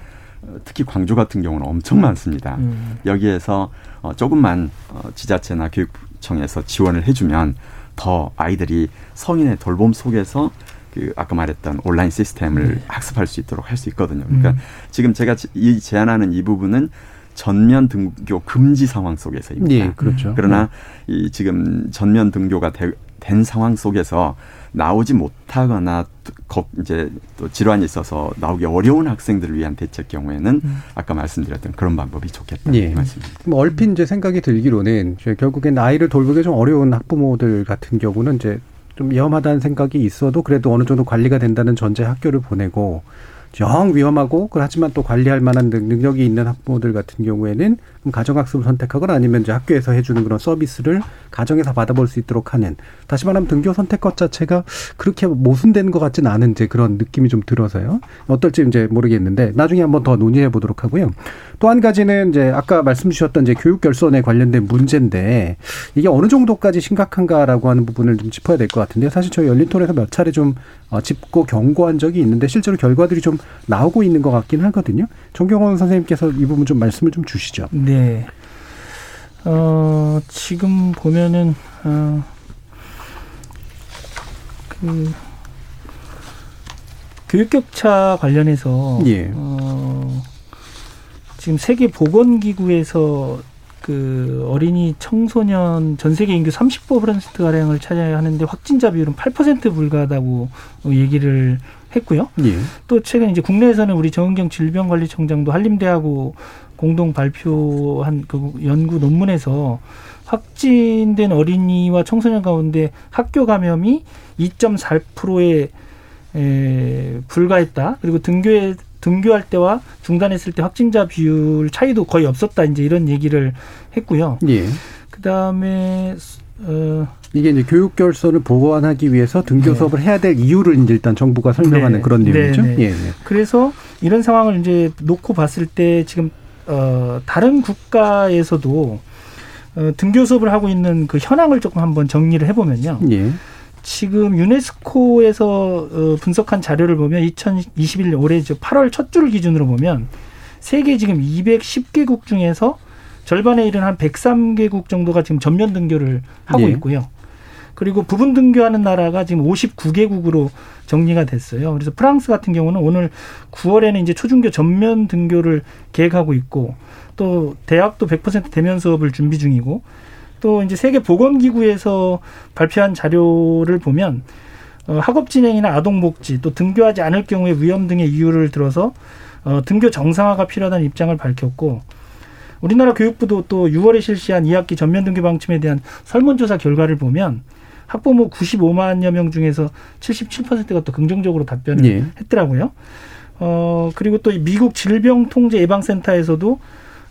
특히 광주 같은 경우는 엄청 많습니다. 음. 여기에서 어, 조금만 어, 지자체나 교육청에서 지원을 해주면 더 아이들이 성인의 돌봄 속에서 그 아까 말했던 온라인 시스템을 네. 학습할 수 있도록 할 수 있거든요. 그러니까 음. 지금 제가 지- 이 제안하는 이 부분은 전면 등교 금지 상황 속에서입니다. 예, 그렇죠. 그러나 이 지금 전면 등교가 되- 된 상황 속에서 나오지 못하거나 이제 또 질환이 있어서 나오기 어려운 학생들을 위한 대책 경우에는 음. 아까 말씀드렸던 그런 방법이 좋겠다 예. 이 말씀입니다. 뭐 얼핏 이제 생각이 들기로는 결국엔 아이를 돌보기 좀 어려운 학부모들 같은 경우는 이제 좀 위험하다는 생각이 있어도 그래도 어느 정도 관리가 된다는 전제 학교를 보내고 영 위험하고 하지만 또 관리할 만한 능- 능력이 있는 학부모들 같은 경우에는 가정학습을 선택하거나 아니면 이제 학교에서 해주는 그런 서비스를 가정에서 받아볼 수 있도록 하는 다시 말하면 등교 선택것 자체가 그렇게 모순되는 것 같지는 않은 이제 그런 느낌이 좀 들어서요. 어떨지 이제 모르겠는데 나중에 한번 더 논의해 보도록 하고요. 또 한 가지는 이제 아까 말씀 주셨던 이제 교육 결손에 관련된 문제인데 이게 어느 정도까지 심각한가라고 하는 부분을 좀 짚어야 될 것 같은데요. 사실 저희 열린토론에서 몇 차례 좀 어, 짚고 경고한 적이 있는데 실제로 결과들이 좀 나오고 있는 것 같긴 하거든요. 정경원 선생님께서 이 부분 좀 말씀을 좀 주시죠. 네. 어, 지금 보면은, 어, 그, 교육격차 관련해서, 예. 어, 지금 세계 보건기구에서 그 어린이 청소년 전 세계 인구 30% 가량을 차지하는데 확진자 비율은 8% 불과하다고 얘기를 했고요. 예. 또 최근 이제 국내에서는 우리 정은경 질병관리청장도 한림대하고 공동 발표한 그 연구 논문에서 확진된 어린이와 청소년 가운데 학교 감염이 2.4%에 에, 불과했다. 그리고 등교에 등교할 때와 중단했을 때 확진자 비율 차이도 거의 없었다. 이제 이런 얘기를 했고요. 예. 그다음에 어 이게 이제 교육 결손을 보완하기 위해서 등교 네. 수업을 해야 될 이유를 이제 일단 정부가 설명하는 네. 그런 네, 내용이죠. 네. 예. 예. 그래서 이런 상황을 이제 놓고 봤을 때 지금 어 다른 국가에서도 어 등교 수업을 하고 있는 그 현황을 조금 한번 정리를 해 보면요. 예. 지금 유네스코에서 어, 분석한 자료를 보면 2021년 올해 이제 8월 첫 주를 기준으로 보면 세계 지금 210개국 중에서 절반에 이른 한 103개국 정도가 지금 전면 등교를 하고 예. 있고요. 그리고 부분 등교하는 나라가 지금 59개국으로 정리가 됐어요. 그래서 프랑스 같은 경우는 오늘 9월에는 이제 초중교 전면 등교를 계획하고 있고 또 대학도 100% 대면 수업을 준비 중이고 또 이제 세계 보건기구에서 발표한 자료를 보면 어, 학업 진행이나 아동 복지 또 등교하지 않을 경우에 위험 등의 이유를 들어서 어, 등교 정상화가 필요하다는 입장을 밝혔고 우리나라 교육부도 또 6월에 실시한 2학기 전면 등교 방침에 대한 설문조사 결과를 보면 학부모 95만여 명 중에서 77%가 또 긍정적으로 답변을 예. 했더라고요. 어, 그리고 또이 미국 질병통제예방센터에서도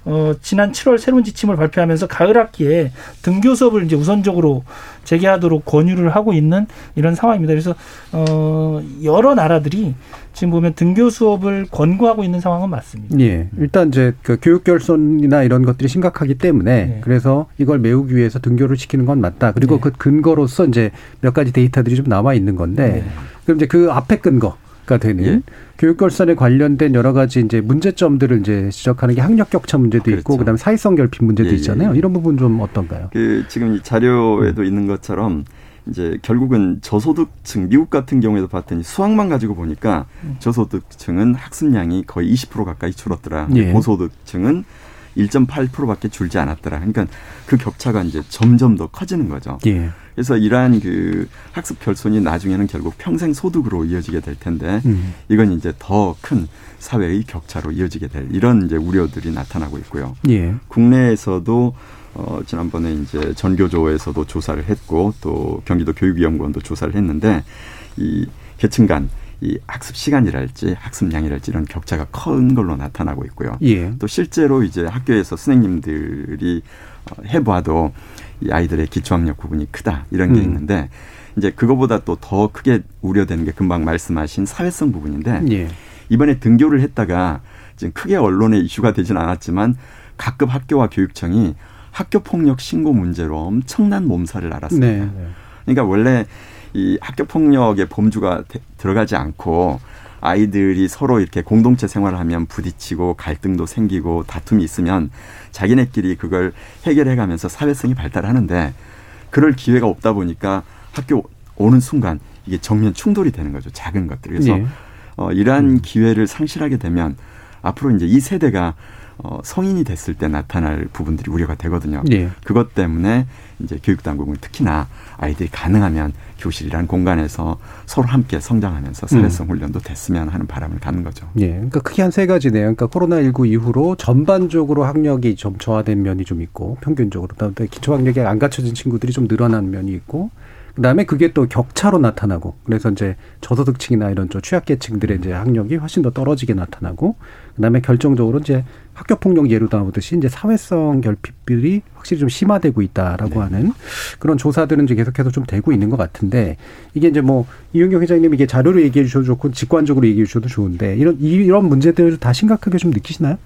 어, 지난 7월 새로운 지침을 발표하면서 가을 학기에 등교 수업을 이제 우선적으로 재개하도록 권유를 하고 있는 이런 상황입니다. 그래서 어, 여러 나라들이 지금 보면 등교 수업을 권고하고 있는 상황은 맞습니다. 예. 일단 이제 그 교육 결손이나 이런 것들이 심각하기 때문에 네. 그래서 이걸 메우기 위해서 등교를 시키는 건 맞다. 그리고 네. 그 근거로서 이제 몇 가지 데이터들이 좀 나와 있는 건데 네. 그럼 이제 그 앞에 근거 가 되는 예. 교육 결손에 관련된 여러 가지 이제 문제점들을 이제 지적하는 게 학력 격차 문제도 있고 그렇죠. 그다음에 사회성 결핍 문제도 예, 예, 있잖아요. 예. 이런 부분 좀 어떤가요? 그 지금 이 자료에도 음. 있는 것처럼 이제 결국은 저소득층 미국 같은 경우에도 봤더니 수학만 가지고 보니까 음. 저소득층은 학습량이 거의 20% 가까이 줄었더라. 예. 고소득층은 1.8%밖에 줄지 않았더라. 그러니까 그 격차가 이제 점점 더 커지는 거죠. 예. 그래서 이러한 그 학습 결손이 나중에는 결국 평생 소득으로 이어지게 될 텐데 음. 이건 이제 더 큰 사회의 격차로 이어지게 될 이런 이제 우려들이 나타나고 있고요. 예. 국내에서도 어 지난번에 이제 전교조에서도 조사를 했고 또 경기도 교육위원권도 조사를 했는데 이 계층 간 이 학습 시간이랄지 학습량이랄지 이런 격차가 큰 걸로 나타나고 있고요. 예. 또 실제로 이제 학교에서 선생님들이 어, 해봐도 이 아이들의 기초학력 부분이 크다 이런 게 음. 있는데 이제 그거보다 또 더 크게 우려되는 게 금방 말씀하신 사회성 부분인데 예. 이번에 등교를 했다가 지금 크게 언론에 이슈가 되지는 않았지만 각급 학교와 교육청이 학교 폭력 신고 문제로 엄청난 몸살을 앓았습니다. 네. 그러니까 원래 이 학교 폭력의 범주가 대- 들어가지 않고 아이들이 서로 이렇게 공동체 생활을 하면 부딪히고 갈등도 생기고 다툼이 있으면 자기네끼리 그걸 해결해 가면서 사회성이 발달하는데 그럴 기회가 없다 보니까 학교 오는 순간 이게 정면 충돌이 되는 거죠. 작은 것들. 그래서 예. 어, 이러한 기회를 상실하게 되면 앞으로 이제 이 세대가 어, 성인이 됐을 때 나타날 부분들이 우려가 되거든요. 예. 그것 때문에 이제 교육당국은 특히나 아이들이 가능하면 교실이란 공간에서 서로 함께 성장하면서 사회성 훈련도 됐으면 하는 바람을 갖는 거죠. 예, 그러니까 크게 한 세 가지네요. 그러니까 코로나19 이후로 전반적으로 학력이 좀 저하된 면이 좀 있고, 평균적으로. 그다음에 기초 학력이 안 갖춰진 친구들이 좀 늘어난 면이 있고, 그다음에 그게 또 격차로 나타나고, 그래서 이제 저소득층이나 이런 좀 취약계층들의 이제 학력이 훨씬 더 떨어지게 나타나고, 그다음에 결정적으로 이제 학교 폭력 예로 나오듯이 이제 사회성 결핍들이 확실히 좀 심화되고 있다라고 하는 그런 조사들은 이제 계속해서 좀 되고 있는 것 같은데 이게 이제 뭐 이윤경 회장님 이게 자료로 얘기해 주셔도 좋고 직관적으로 얘기해 주셔도 좋은데 이런 이런 문제들을 다 심각하게 좀 느끼시나요?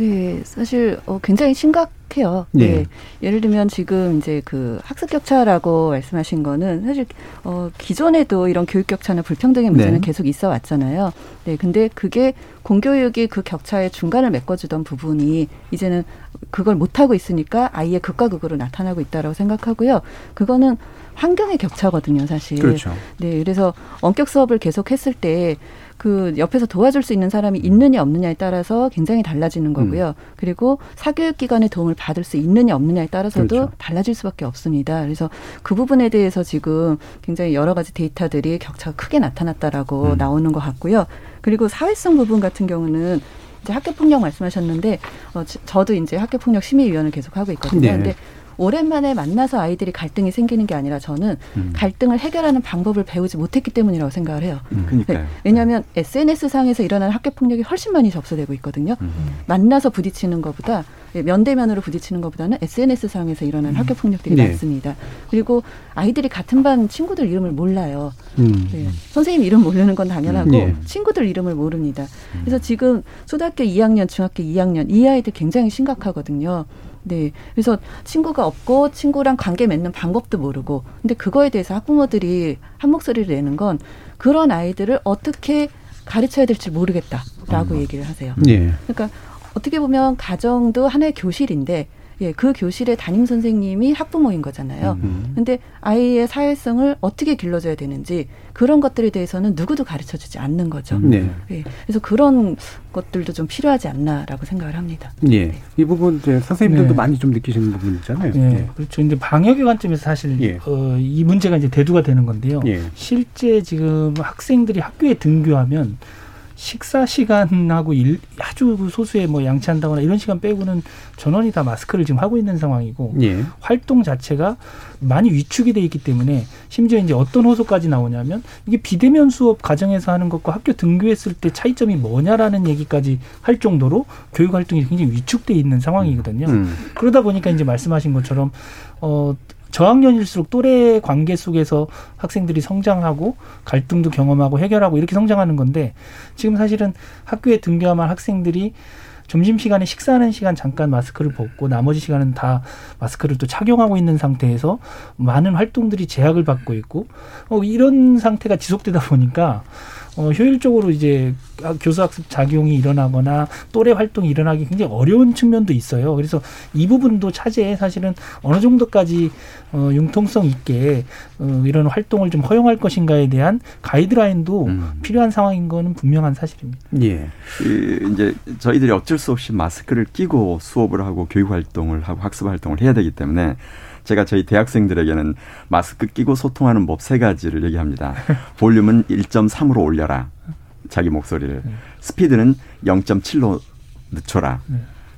네, 사실 어, 굉장히 심각해요. 네. 네. 예를 들면 지금 이제 그 학습 격차라고 말씀하신 거는 사실 어, 기존에도 이런 교육 격차나 불평등의 문제는 네. 계속 있어 왔잖아요. 네, 근데 그게 공교육이 그 격차의 중간을 메꿔주던 부분이 이제는 그걸 못 하고 있으니까 아이의 극과 극으로 나타나고 있다라고 생각하고요. 그거는 환경의 격차거든요, 사실. 그렇죠. 네, 그래서 원격 수업을 계속 했을 때 그 옆에서 도와줄 수 있는 사람이 있느냐 없느냐에 따라서 굉장히 달라지는 거고요. 그리고 사교육 기관의 도움을 받을 수 있느냐 없느냐에 따라서도 그렇죠. 달라질 수밖에 없습니다. 그래서 그 부분에 대해서 지금 굉장히 여러 가지 데이터들이 격차가 크게 나타났다라고 음. 나오는 것 같고요. 그리고 사회성 부분 같은 경우는 이제 학교 폭력 말씀하셨는데 어, 저- 저도 이제 학교 폭력 심의위원을 계속 하고 있거든요. 네. 근데 오랜만에 만나서 아이들이 갈등이 생기는 게 아니라 저는 음. 갈등을 해결하는 방법을 배우지 못했기 때문이라고 생각을 해요. 그러니까요. 네. 왜냐하면 SNS 상에서 일어나는 학교 폭력이 훨씬 많이 접수되고 있거든요. 음. 만나서 부딪히는 것보다 예, 면대면으로 부딪히는 것보다는 SNS 상에서 일어나는 학교 폭력들이 네. 많습니다. 그리고 아이들이 같은 반 친구들 이름을 몰라요. 음. 네. 선생님 이름 모르는 건 당연하고 예. 친구들 이름을 모릅니다. 그래서 지금 초등학교 2학년, 중학교 2학년 이 아이들 굉장히 심각하거든요. 네. 그래서 친구가 없고 친구랑 관계 맺는 방법도 모르고 근데 그거에 대해서 학부모들이 한 목소리를 내는 건 그런 아이들을 어떻게 가르쳐야 될지 모르겠다라고 얘기를 하세요. 예. 그러니까 어떻게 보면 가정도 하나의 교실인데 예, 그 교실의 담임 선생님이 학부모인 거잖아요. 음. 근데 아이의 사회성을 어떻게 길러줘야 되는지 그런 것들에 대해서는 누구도 가르쳐 주지 않는 거죠. 네. 예, 그래서 그런 것들도 좀 필요하지 않나라고 생각을 합니다. 예. 이 부분 이제 선생님들도 네. 많이 좀 느끼시는 부분이잖아요. 예, 그렇죠. 근데 방역의 관점에서 사실 예. 어, 이 문제가 이제 대두가 되는 건데요. 예. 실제 지금 학생들이 학교에 등교하면 식사 시간하고 일, 아주 소수의 뭐 양치한다거나 이런 시간 빼고는 전원이 다 마스크를 지금 하고 있는 상황이고 예. 활동 자체가 많이 위축이 돼 있기 때문에 심지어 이제 어떤 호소까지 나오냐면 이게 비대면 수업 과정에서 하는 것과 학교 등교했을 때 차이점이 뭐냐라는 얘기까지 할 정도로 교육 활동이 굉장히 위축돼 있는 상황이거든요. 음. 그러다 보니까 이제 말씀하신 것처럼 어 저학년일수록 또래 관계 속에서 학생들이 성장하고 갈등도 경험하고 해결하고 이렇게 성장하는 건데 지금 사실은 학교에 등교하면 학생들이 점심시간에 식사하는 시간 잠깐 마스크를 벗고 나머지 시간은 다 마스크를 또 착용하고 있는 상태에서 많은 활동들이 제약을 받고 있고 어, 이런 상태가 지속되다 보니까 어, 효율적으로 이제 교수 학습 작용이 일어나거나 또래 활동이 일어나기 굉장히 어려운 측면도 있어요. 그래서 이 부분도 차제에 사실은 어느 정도까지 어, 융통성 있게 어, 이런 활동을 좀 허용할 것인가에 대한 가이드라인도 필요한 상황인 거는 분명한 사실입니다. 예. 그 이제 저희들이 어쩔 수 없이 마스크를 끼고 수업을 하고 교육 활동을 하고 학습 활동을 해야 되기 때문에 제가 저희 대학생들에게는 마스크 끼고 소통하는 법 세 가지를 얘기합니다. 볼륨은 1.3으로 올려라. 자기 목소리를. 스피드는 0.7로 늦춰라.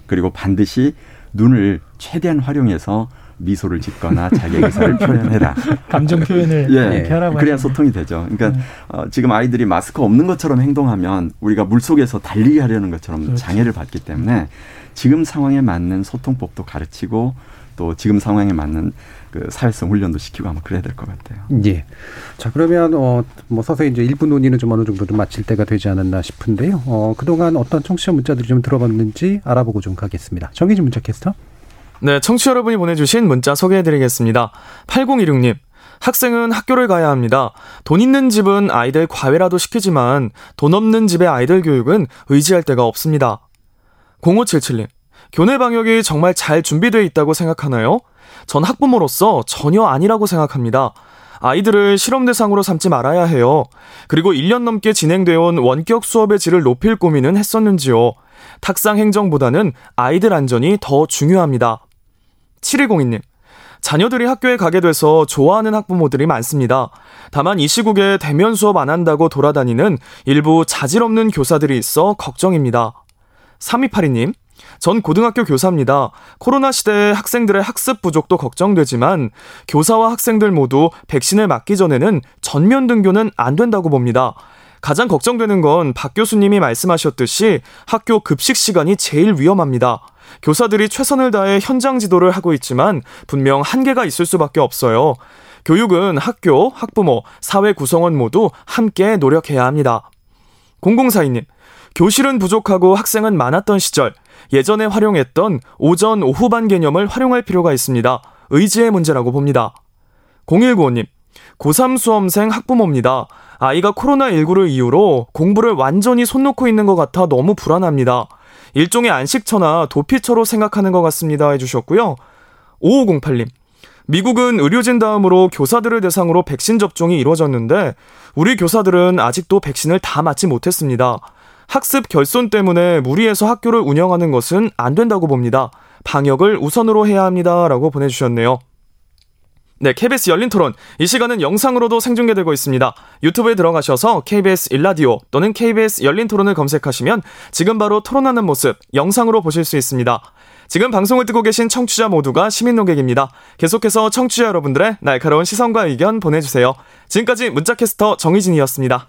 그리고 반드시 눈을 최대한 활용해서 미소를 짓거나 자기 의사를 표현해라. 감정 표현을 예, 하라고 그래야 하시네요. 소통이 되죠. 그러니까 네. 어, 지금 아이들이 마스크 없는 것처럼 행동하면 우리가 물 속에서 달리기 하려는 것처럼 그렇죠. 장애를 받기 때문에 지금 상황에 맞는 소통법도 가르치고 또 지금 상황에 맞는 그 사회성 훈련도 시키고 아마 그래야 될 것 같아요. 예. 자, 그러면, 어, 뭐, 서서히 이제 일부 논의는 좀 어느 정도 좀 마칠 때가 되지 않았나 싶은데요. 어, 그동안 어떤 청취자 문자들이 좀 들어봤는지 알아보고 좀 가겠습니다. 정희진 문자 캐스터. 네, 청취 여러분이 보내주신 문자 소개해드리겠습니다. 8016님. 학생은 학교를 가야 합니다. 돈 있는 집은 아이들 과외라도 시키지만 돈 없는 집의 아이들 교육은 의지할 데가 없습니다. 0577님. 교내 방역이 정말 잘 준비되어 있다고 생각하나요? 전 학부모로서 전혀 아니라고 생각합니다. 아이들을 실험 대상으로 삼지 말아야 해요. 그리고 1년 넘게 진행되어 온 원격 수업의 질을 높일 고민은 했었는지요. 탁상 행정보다는 아이들 안전이 더 중요합니다. 7102님. 자녀들이 학교에 가게 돼서 좋아하는 학부모들이 많습니다. 다만 이 시국에 대면 수업 안 한다고 돌아다니는 일부 자질 없는 교사들이 있어 걱정입니다. 3282님. 전 고등학교 교사입니다. 코로나 시대에 학생들의 학습 부족도 걱정되지만 교사와 학생들 모두 백신을 맞기 전에는 전면 등교는 안 된다고 봅니다. 가장 걱정되는 건 박 교수님이 말씀하셨듯이 학교 급식 시간이 제일 위험합니다. 교사들이 최선을 다해 현장 지도를 하고 있지만 분명 한계가 있을 수밖에 없어요. 교육은 학교, 학부모, 사회 구성원 모두 함께 노력해야 합니다. 0042님, 교실은 부족하고 학생은 많았던 시절, 예전에 활용했던 오전, 오후반 개념을 활용할 필요가 있습니다. 의지의 문제라고 봅니다. 0195님, 고3 수험생 학부모입니다. 아이가 코로나19를 이유로 공부를 완전히 손 놓고 있는 것 같아 너무 불안합니다. 일종의 안식처나 도피처로 생각하는 것 같습니다. 해주셨고요. 5508님. 미국은 의료진 다음으로 교사들을 대상으로 백신 접종이 이루어졌는데 우리 교사들은 아직도 백신을 다 맞지 못했습니다. 학습 결손 때문에 무리해서 학교를 운영하는 것은 안 된다고 봅니다. 방역을 우선으로 해야 합니다. 라고 보내주셨네요. 네, KBS 열린 토론. 이 시간은 영상으로도 생중계되고 있습니다. 유튜브에 들어가셔서 KBS 일라디오 또는 KBS 열린 토론을 검색하시면 지금 바로 토론하는 모습 영상으로 보실 수 있습니다. 지금 방송을 듣고 계신 청취자 모두가 시민 농객입니다. 계속해서 청취자 여러분들의 날카로운 시선과 의견 보내주세요. 지금까지 문자캐스터 정희진이었습니다.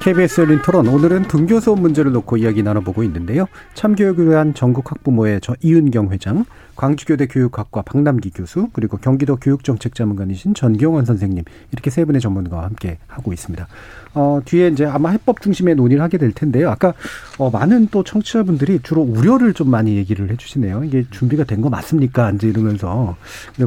KBS 열린 토론 오늘은 등교 수업 문제를 놓고 이야기 나눠보고 있는데요. 참교육을 위한 전국 학부모의 저 이은경 회장, 광주교대 교육학과 박남기 교수, 그리고 경기도 교육정책자문관이신 전경원 선생님 이렇게 세 분의 전문가와 함께 하고 있습니다. 어, 뒤에 이제 아마 해법 중심의 논의를 하게 될 텐데요. 아까 어, 많은 또 청취자분들이 주로 우려를 좀 많이 얘기를 해주시네요. 이게 준비가 된 거 맞습니까? 이제 이러면서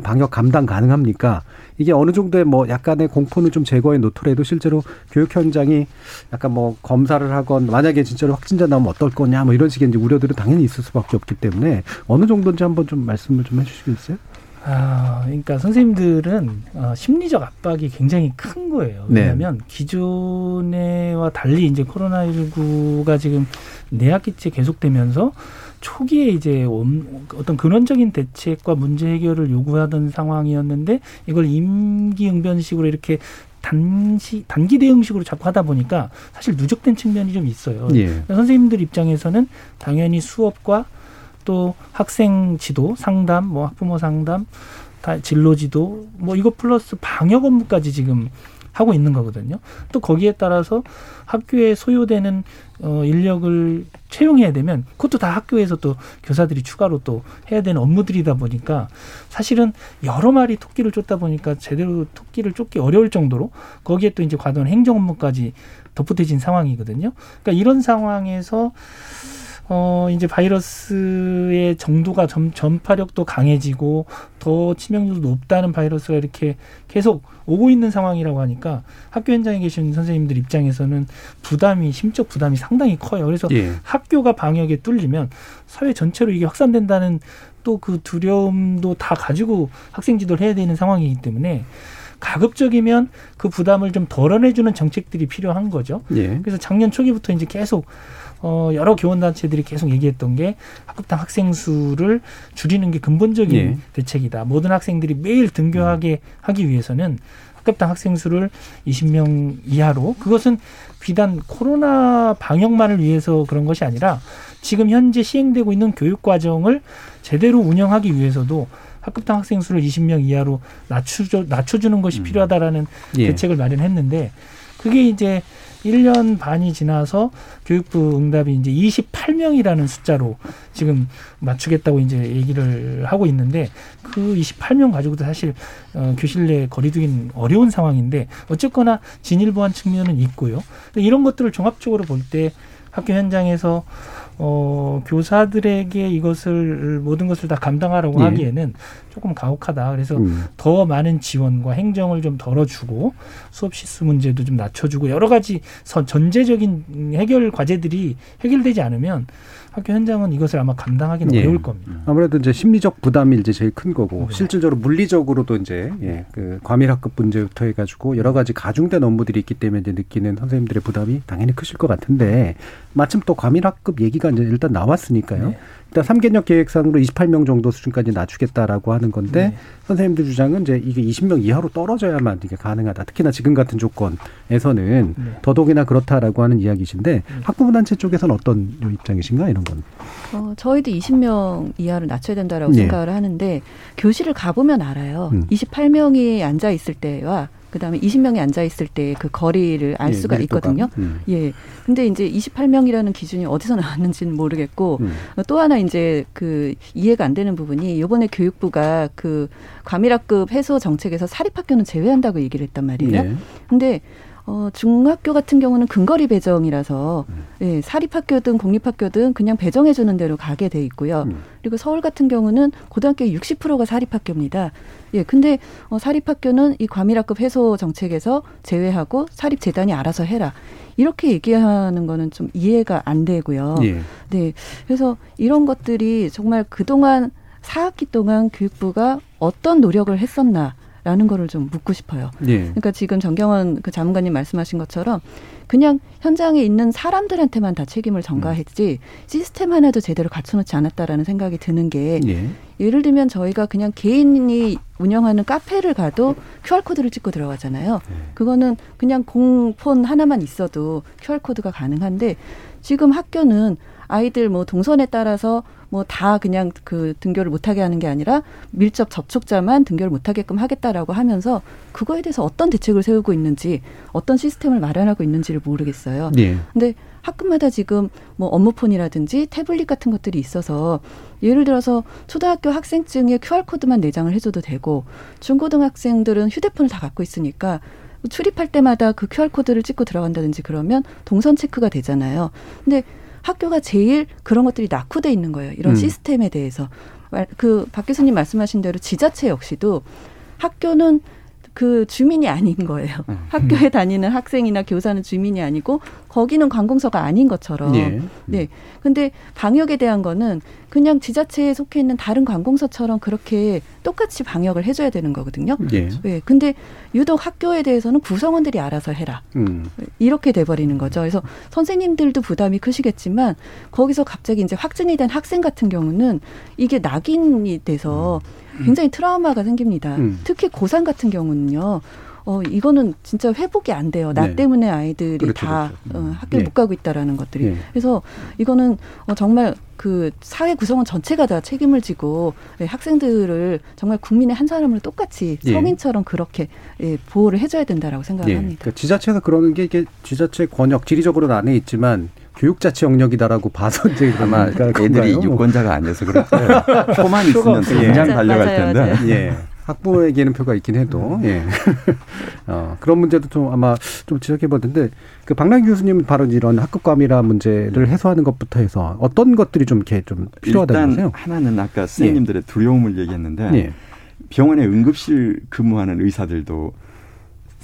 방역 감당 가능합니까? 이게 어느 정도의 뭐 약간의 공포는 좀 제거해 놓더라도 실제로 교육 현장이 약간 뭐 검사를 하건 만약에 진짜로 확진자 나오면 어떨 거냐 뭐 이런 식의 이제 우려들은 당연히 있을 수밖에 없기 때문에 어느 정도인지 한번 좀 말씀을 좀 해주시겠어요? 아, 그러니까 선생님들은 어, 심리적 압박이 굉장히 큰 거예요. 네. 왜냐하면 네. 기존에와 달리 이제 코로나19가 지금 내학기째 계속되면서 초기에 이제 어떤 근원적인 대책과 문제 해결을 요구하던 상황이었는데 이걸 임기응변식으로 이렇게 단시 단기 대응식으로 자꾸 하다 보니까 사실 누적된 측면이 좀 있어요. 예. 그러니까 선생님들 입장에서는 당연히 수업과 또 학생 지도, 상담, 뭐 학부모 상담, 다 진로 지도, 뭐 이거 플러스 방역 업무까지 지금 하고 있는 거거든요. 또 거기에 따라서 학교에 소요되는 어 인력을 채용해야 되면 그것도 다 학교에서 또 교사들이 추가로 또 해야 되는 업무들이다 보니까 사실은 여러 마리 토끼를 쫓다 보니까 제대로 토끼를 쫓기 어려울 정도로 거기에 또 이제 과도한 행정 업무까지 덧붙여진 상황이거든요. 그러니까 이런 상황에서 어, 이제 바이러스의 정도가 점, 전파력도 강해지고 더 치명률도 높다는 바이러스가 이렇게 계속 오고 있는 상황이라고 하니까 학교 현장에 계신 선생님들 입장에서는 부담이, 심적 부담이 상당히 커요. 그래서 예. 학교가 방역에 뚫리면 사회 전체로 이게 확산된다는 또 그 두려움도 다 가지고 학생 지도를 해야 되는 상황이기 때문에 가급적이면 그 부담을 좀 덜어내주는 정책들이 필요한 거죠. 예. 그래서 작년 초기부터 이제 계속 어, 여러 교원단체들이 계속 얘기했던 게 학급당 학생 수를 줄이는 게 근본적인 예. 대책이다. 모든 학생들이 매일 등교하게 하기 위해서는 학급당 학생 수를 20명 이하로 그것은 비단 코로나 방역만을 위해서 그런 것이 아니라 지금 현재 시행되고 있는 교육 과정을 제대로 운영하기 위해서도 학급당 학생 수를 20명 이하로 낮춰줘, 낮춰주는 것이 음. 필요하다라는 예. 대책을 마련했는데 그게 이제 1년 반이 지나서 교육부 응답이 이제 28명이라는 숫자로 지금 맞추겠다고 이제 얘기를 하고 있는데 그 28명 가지고도 사실 어, 교실 내 거리두기는 어려운 상황인데 어쨌거나 진일 보한 측면은 있고요. 이런 것들을 종합적으로 볼 때 학교 현장에서 어, 교사들에게 이것을 모든 것을 다 감당하라고 예. 하기에는 조금 가혹하다. 그래서 음. 더 많은 지원과 행정을 좀 덜어주고 수업 실수 문제도 좀 낮춰주고 여러 가지 전제적인 해결 과제들이 해결되지 않으면 학교 현장은 이것을 아마 감당하기는 예. 어려울 겁니다. 아무래도 이제 심리적 부담이 이제 제일 큰 거고 네. 실질적으로 물리적으로도 이제 예, 그 과밀학급 문제부터 해가지고 여러 가지 가중된 업무들이 있기 때문에 이제 느끼는 선생님들의 부담이 당연히 크실 것 같은데 마침 또 과밀학급 얘기가 이제 일단 나왔으니까요. 네. 일단 삼개년 계획상으로 28명 정도 수준까지 낮추겠다라고 하는 건데 네. 선생님들 주장은 이제 이게 20명 이하로 떨어져야만 이게 가능하다. 특히나 지금 같은 조건에서는 네. 더더욱이나 그렇다라고 하는 이야기신데 네. 학부모 단체 쪽에서는 어떤 입장이신가 이런 건? 어, 저희도 20명 이하로 낮춰야 된다라고 네. 생각을 하는데 교실을 가보면 알아요. 음. 28명이 앉아 있을 때와 그다음에 20명이 앉아 있을 때 그 거리를 알 예, 수가 있거든요. 음. 예. 근데 이제 28명이라는 기준이 어디서 나왔는지는 모르겠고 음. 또 하나 이제 그 이해가 안 되는 부분이 요번에 교육부가 그 과밀학급 해소 정책에서 사립학교는 제외한다고 얘기를 했단 말이에요. 예. 근데 어, 중학교 같은 경우는 근거리 배정이라서 음. 예, 사립학교든 공립학교든 그냥 배정해주는 대로 가게 돼 있고요. 음. 그리고 서울 같은 경우는 고등학교의 60%가 사립학교입니다. 예, 근데 어, 사립학교는 이 과밀학급 해소 정책에서 제외하고 사립재단이 알아서 해라. 이렇게 얘기하는 거는 좀 이해가 안 되고요. 예. 네. 그래서 이런 것들이 정말 그동안 4학기 동안 교육부가 어떤 노력을 했었나 라는 거를 좀 묻고 싶어요. 예. 그러니까 지금 정경원 그 자문관님 말씀하신 것처럼 그냥 현장에 있는 사람들한테만 다 책임을 전가했지 음. 시스템 하나도 제대로 갖춰놓지 않았다라는 생각이 드는 게 예. 예를 들면 저희가 그냥 개인이 운영하는 카페를 가도 QR코드를 찍고 들어가잖아요. 네. 그거는 그냥 공폰 하나만 있어도 QR코드가 가능한데 지금 학교는 아이들 뭐 동선에 따라서 뭐 다 그냥 그 등교를 못하게 하는 게 아니라 밀접 접촉자만 등교를 못하게끔 하겠다라고 하면서 그거에 대해서 어떤 대책을 세우고 있는지 어떤 시스템을 마련하고 있는지를 모르겠어요. 예. 근데 학급마다 지금 뭐 업무폰이라든지 태블릿 같은 것들이 있어서 예를 들어서 초등학교 학생증에 QR코드만 내장을 해줘도 되고 중고등학생들은 휴대폰을 다 갖고 있으니까 출입할 때마다 그 QR코드를 찍고 들어간다든지 그러면 동선 체크가 되잖아요. 근데 학교가 제일 그런 것들이 낙후돼 있는 거예요. 이런 음. 시스템에 대해서. 그 박 교수님 말씀하신 대로 지자체 역시도 학교는 그 주민이 아닌 거예요. 음. 학교에 다니는 학생이나 교사는 주민이 아니고 거기는 관공서가 아닌 것처럼. 예. 네. 근데 방역에 대한 거는 그냥 지자체에 속해 있는 다른 관공서처럼 그렇게 똑같이 방역을 해줘야 되는 거거든요. 예. 네. 근데 유독 학교에 대해서는 구성원들이 알아서 해라. 음. 이렇게 돼버리는 거죠. 그래서 선생님들도 부담이 크시겠지만 거기서 갑자기 이제 확진이 된 학생 같은 경우는 이게 낙인이 돼서 음. 굉장히 트라우마가 생깁니다. 음. 특히 고3 같은 경우는요. 어, 이거는 진짜 회복이 안 돼요. 나 네. 때문에 아이들이 그렇죠, 다 그렇죠. 어, 음. 학교를 네. 못 가고 있다라는 것들이. 네. 그래서 이거는 어, 정말 그 사회 구성원 전체가 다 책임을 지고 예, 학생들을 정말 국민의 한 사람을 똑같이 예. 성인처럼 그렇게 예, 보호를 해줘야 된다라고 생각을 예. 합니다. 그러니까 지자체가 그러는 게 이게 지자체 권역 지리적으로 나뉘어 있지만 교육자치 영역이다라고 봐서 이제 아마 애들이 유권자가 아니어서 그렇고 표만 있으면 당장 달려갈 텐데. 예. 학부모에게는 표가 있긴 해도 예. 어, 그런 문제도 좀 아마 좀 지적해 볼 텐데 그 박랑 교수님 바로 이런 학급 과밀화 문제를 해소하는 것부터 해서 어떤 것들이 좀 이렇게 좀 필요하다고 보세요? 하나는 아까 선생님들의 예. 두려움을 얘기했는데 예. 병원에 응급실 근무하는 의사들도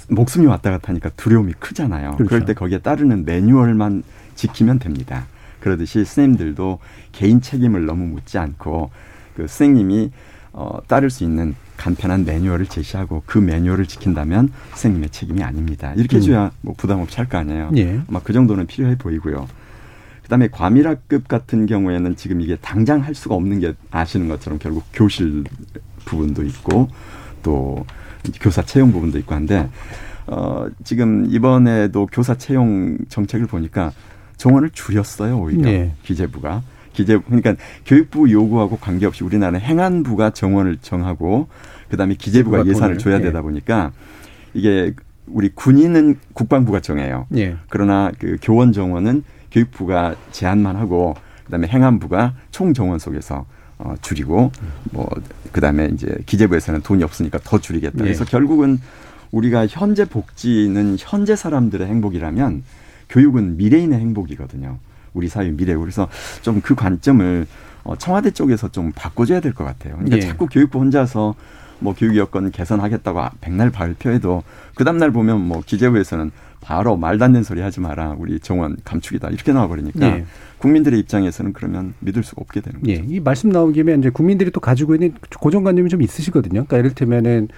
목숨이 왔다 갔다 하니까 두려움이 크잖아요. 그렇죠. 그럴 때 거기에 따르는 매뉴얼만 지키면 됩니다. 그러듯이 선생님들도 개인 책임을 너무 묻지 않고 그 선생님이 어, 따를 수 있는 간편한 매뉴얼을 제시하고 그 매뉴얼을 지킨다면 선생님의 책임이 아닙니다. 이렇게 음. 해줘야 뭐 부담 없이 할 거 아니에요. 예. 아마 그 정도는 필요해 보이고요. 그다음에 과밀학급 같은 경우에는 지금 이게 당장 할 수가 없는 게 아시는 것처럼 결국 교실 부분도 있고 또 교사 채용 부분도 있고 한데 어, 지금 이번에도 교사 채용 정책을 보니까 정원을 줄였어요 오히려 네. 기재부가 기재 그러니까 교육부 요구하고 관계없이 우리나라는 행안부가 정원을 정하고 그다음에 기재부가 예산을 줘야 네. 되다 보니까 이게 우리 군인은 국방부가 정해요. 네. 그러나 그 교원 정원은 교육부가 제한만 하고 그다음에 행안부가 총 정원 속에서 어 줄이고 뭐 그다음에 이제 기재부에서는 돈이 없으니까 더 줄이겠다. 그래서 네. 결국은 우리가 현재 복지는 현재 사람들의 행복이라면 교육은 미래인의 행복이거든요. 우리 사회 미래. 그래서 좀 그 관점을 어, 청와대 쪽에서 좀 바꿔줘야 될 것 같아요. 그러니까 예. 자꾸 교육부 혼자서 뭐 교육 여건 개선하겠다고 백날 발표해도 그 다음날 보면 뭐 기재부에서는 바로 말도 안 되는 소리 하지 마라. 우리 정원 감축이다. 이렇게 나와버리니까 예. 국민들의 입장에서는 그러면 믿을 수가 없게 되는 거죠. 예. 이 말씀 나온 김에 이제 국민들이 또 가지고 있는 고정관념이 좀 있으시거든요. 그러니까 예를 들면은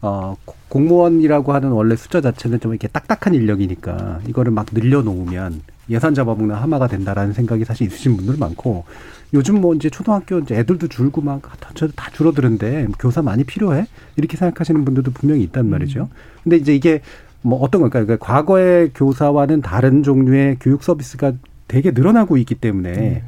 어, 공무원이라고 하는 원래 숫자 자체는 좀 이렇게 딱딱한 인력이니까 이거를 막 늘려놓으면 예산 잡아먹는 하마가 된다라는 생각이 사실 있으신 분들 많고 요즘 뭐 이제 초등학교 이제 애들도 줄고 막다 다 줄어드는데 교사 많이 필요해 이렇게 생각하시는 분들도 분명히 있단 말이죠. 근데 이제 이게 뭐 어떤 걸까요? 그러니까 과거의 교사와는 다른 종류의 교육 서비스가 되게 늘어나고 있기 때문에 네.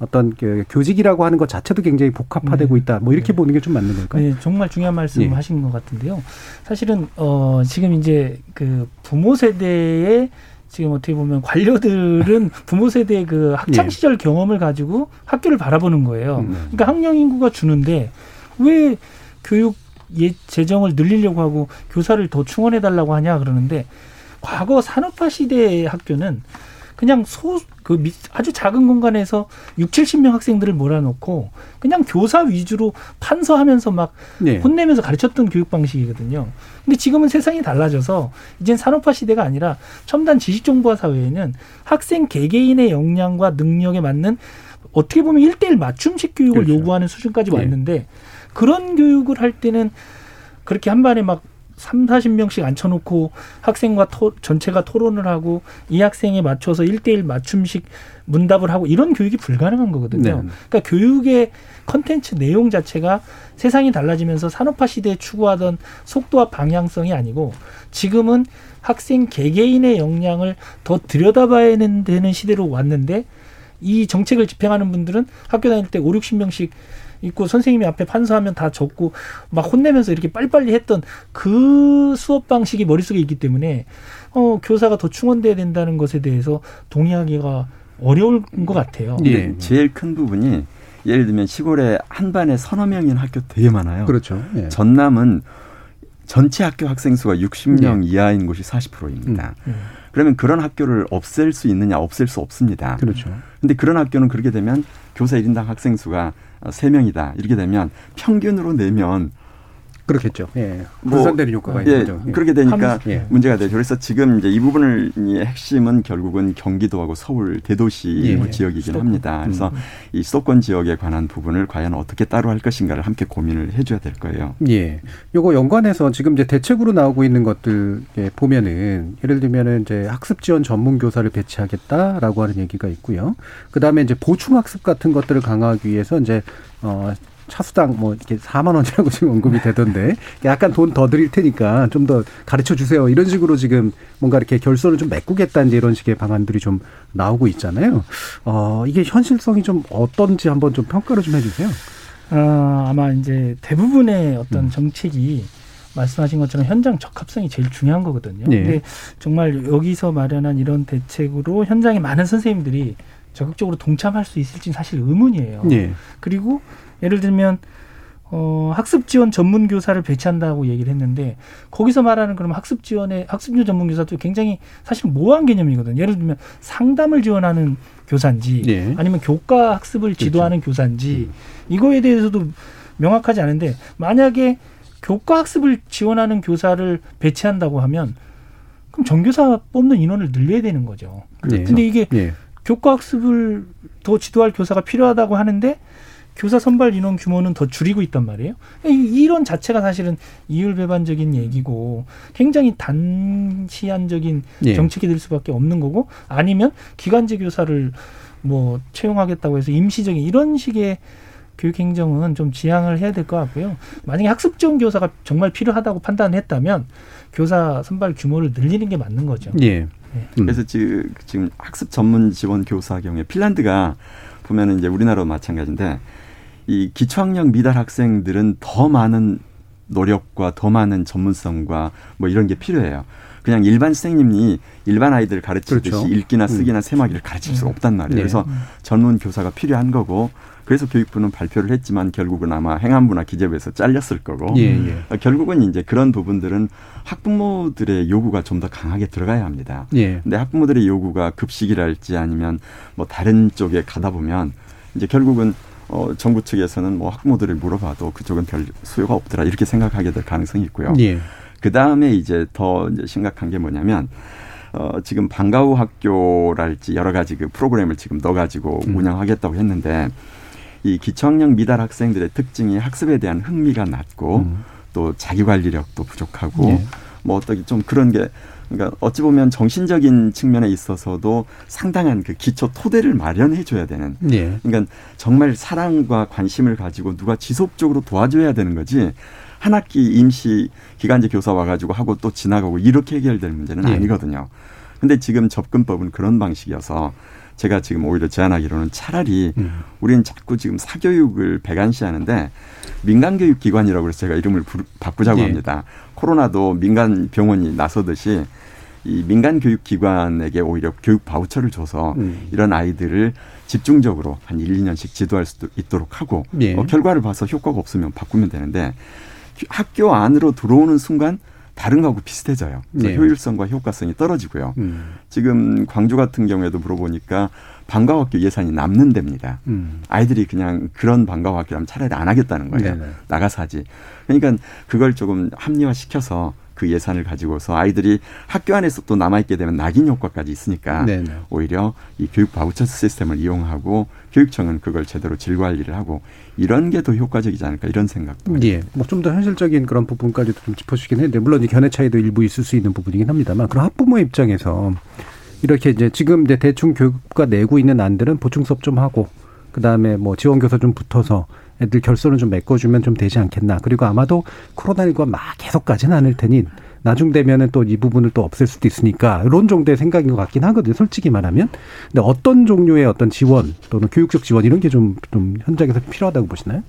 어떤 그 교직이라고 하는 것 자체도 굉장히 복합화되고 네. 있다. 뭐 이렇게 네. 보는 게 좀 맞는 걸까요? 네, 정말 중요한 말씀 예. 하신 것 같은데요. 사실은 어 지금 이제 그 부모 세대의 지금 어떻게 보면 관료들은 부모 세대의 그 학창 예. 시절 예. 경험을 가지고 학교를 바라보는 거예요. 음. 그러니까 학령 인구가 주는데 왜 교육 예 재정을 늘리려고 하고 교사를 더 충원해 달라고 하냐 그러는데 과거 산업화 시대의 학교는 그냥 소, 그 아주 작은 공간에서 6, 70명 학생들을 몰아놓고 그냥 교사 위주로 판서하면서 막 네. 혼내면서 가르쳤던 교육 방식이거든요. 근데 지금은 세상이 달라져서 이젠 산업화 시대가 아니라 첨단 지식 정보화 사회에는 학생 개개인의 역량과 능력에 맞는 어떻게 보면 일대일 맞춤식 교육을 그렇죠. 요구하는 수준까지 네. 왔는데 그런 교육을 할 때는 그렇게 한 번에 막 삼, 사십 명씩 앉혀놓고 학생과 토, 전체가 토론을 하고 이 학생에 맞춰서 일대일 맞춤식 문답을 하고 이런 교육이 불가능한 거거든요. 네. 그러니까 교육의 컨텐츠 내용 자체가 세상이 달라지면서 산업화 시대에 추구하던 속도와 방향성이 아니고 지금은 학생 개개인의 역량을 더 들여다봐야 되는 시대로 왔는데 이 정책을 집행하는 분들은 학교 다닐 때 오, 육십 명씩 있고 선생님이 앞에 판사하면 다 적고 막 혼내면서 이렇게 빨리빨리 했던 그 수업 방식이 머릿속에 있기 때문에 어 교사가 더 충원돼야 된다는 것에 대해서 동의하기가 어려울 것 같아요. 예. 제일 큰 부분이 예를 들면 시골에 한 반에 서너 명인 학교 되게 많아요. 그렇죠. 예. 전남은 전체 학교 학생 수가 60명 예. 이하인 곳이 40%입니다. 음. 음. 그러면 그런 학교를 없앨 수 있느냐? 없앨 수 없습니다. 그렇죠. 근데 그런 학교는 그렇게 되면 교사 1인당 학생 수가 세명이다. 이렇게 되면 평균으로 내면 그렇겠죠. 예. 분산되는 뭐, 효과가 예, 있는 거죠. 예. 그렇게 되니까 예. 문제가 되죠. 그래서 지금 이제 이 부분을 핵심은 결국은 경기도하고 서울 대도시 예. 뭐 지역이긴. 합니다. 그래서 음. 이 수도권 지역에 관한 부분을 과연 어떻게 따로 할 것인가를 함께 고민을 해줘야 될 거예요. 예. 요거 연관해서 지금 이제 대책으로 나오고 있는 것들 보면은 예를 들면은 이제 학습 지원 전문 교사를 배치하겠다라고 하는 얘기가 있고요. 그 다음에 이제 보충 학습 같은 것들을 강화하기 위해서 이제 어 차수당 뭐 이렇게 4만 원이라고 지금 언급이 되던데 약간 돈 더 드릴 테니까 좀 더 가르쳐 주세요. 이런 식으로 지금 뭔가 이렇게 결손을 좀 메꾸겠다 이제 이런 식의 방안들이 좀 나오고 있잖아요. 어, 이게 현실성이 좀 어떤지 한번 좀 평가를 좀 해주세요. 어, 아마 이제 대부분의 어떤 음. 정책이 말씀하신 것처럼 현장 적합성이 제일 중요한 거거든요. 네. 근데 정말 여기서 마련한 이런 대책으로 현장에 많은 선생님들이 적극적으로 동참할 수 있을지는 사실 의문이에요. 네. 그리고 예를 들면 어, 학습 지원 전문 교사를 배치한다고 얘기를 했는데 거기서 말하는 그럼 학습 지원의 학습 지원 전문 교사도 굉장히 사실 모호한 개념이거든요. 예를 들면 상담을 지원하는 교사인지 네. 아니면 교과 학습을 그렇죠. 지도하는 그렇죠. 교사인지 음. 이거에 대해서도 명확하지 않은데 만약에 교과 학습을 지원하는 교사를 배치한다고 하면 그럼 전교사 뽑는 인원을 늘려야 되는 거죠. 네. 근데 이게 네. 교과 학습을 더 지도할 교사가 필요하다고 하는데 교사 선발 인원 규모는 더 줄이고 있단 말이에요. 이런 자체가 사실은 이율배반적인 얘기고 굉장히 단시한적인 예. 정책이 될 수밖에 없는 거고 아니면 기간제 교사를 뭐 채용하겠다고 해서 임시적인 이런 식의 교육행정은 좀 지향을 해야 될 것 같고요. 만약에 학습 지원 교사가 정말 필요하다고 판단했다면 교사 선발 규모를 늘리는 게 맞는 거죠. 예. 네. 그래서 지금, 지금 학습 전문 지원 교사 경우에 핀란드가 보면은 이제 우리나라도 마찬가지인데 이 기초학력 미달 학생들은 더 많은 노력과 더 많은 전문성과 뭐 이런 게 필요해요. 그냥 일반 선생님이 일반 아이들 가르치듯이 그렇죠. 읽기나 음. 쓰기나 세마기를 가르칠 수가 음. 없단 말이에요. 네. 그래서 전문 교사가 필요한 거고 그래서 교육부는 발표를 했지만 결국은 아마 행안부나 기재부에서 잘렸을 거고 예, 예. 어, 결국은 이제 그런 부분들은 학부모들의 요구가 좀 더 강하게 들어가야 합니다. 예. 근데 학부모들의 요구가 급식이랄지 아니면 뭐 다른 쪽에 가다 보면 이제 결국은 어, 정부 측에서는 뭐 학부모들을 물어봐도 그쪽은 별 수요가 없더라 이렇게 생각하게 될 가능성이 있고요. 예. 그 다음에 이제 더 이제 심각한 게 뭐냐면 어, 지금 방과후 학교랄지 여러 가지 그 프로그램을 지금 넣어가지고 음. 운영하겠다고 했는데 이 기초학력 미달 학생들의 특징이 학습에 대한 흥미가 낮고 음. 또 자기 관리력도 부족하고 예. 뭐 어떻게 좀 그런 게 그러니까 어찌 보면 정신적인 측면에 있어서도 상당한 그 기초 토대를 마련해 줘야 되는. 예. 그러니까 정말 사랑과 관심을 가지고 누가 지속적으로 도와줘야 되는 거지. 한 학기 임시 기간제 교사 와가지고 하고 또 지나가고 이렇게 해결될 문제는 예. 아니거든요. 근데 지금 접근법은 그런 방식이어서 제가 지금 오히려 제안하기로는 차라리 음. 우리는 자꾸 지금 사교육을 배관시하는데 민간교육기관이라고 해서 제가 이름을 바꾸자고 예. 합니다. 코로나도 민간 병원이 나서듯이 이 민간 교육 기관에게 오히려 교육 바우처를 줘서 음. 이런 아이들을 집중적으로 한 1, 2년씩 지도할 수 있도록 하고 예. 어, 결과를 봐서 효과가 없으면 바꾸면 되는데 학교 안으로 들어오는 순간 다른 거하고 비슷해져요. 네. 효율성과 효과성이 떨어지고요. 음. 지금 광주 같은 경우에도 물어보니까 방과학교 예산이 남는 데입니다. 음. 아이들이 그냥 그런 방과학교라면 차라리 안 하겠다는 거예요. 네네. 나가서 하지. 그러니까 그걸 조금 합리화시켜서 그 예산을 가지고서 아이들이 학교 안에서 또 남아있게 되면 낙인 효과까지 있으니까 네네. 오히려 이 교육 바우처 시스템을 이용하고 교육청은 그걸 제대로 질 관리를 하고 이런 게 더 효과적이지 않을까 이런 생각도. 예. 뭐좀 더 현실적인 그런 부분까지도 좀 짚어주긴 했는데 물론 이 견해 차이도 일부 있을 수 있는 부분이긴 합니다만 그런 학부모 입장에서 이렇게 이제 지금 이제 대충 교육과 내고 있는 안들은 보충 수업 좀 하고 그 다음에 뭐 지원 교사 좀 붙어서 애들 결손을 좀 메꿔주면 좀 되지 않겠나. 그리고 아마도 코로나19가 막 계속 가지는 않을 테니 나중 되면은 또 이 부분을 또 없앨 수도 있으니까 이런 정도의 생각인 것 같긴 하거든요. 솔직히 말하면. 근데 어떤 종류의 어떤 지원 또는 교육적 지원 이런 게 좀 좀 현장에서 필요하다고 보시나요?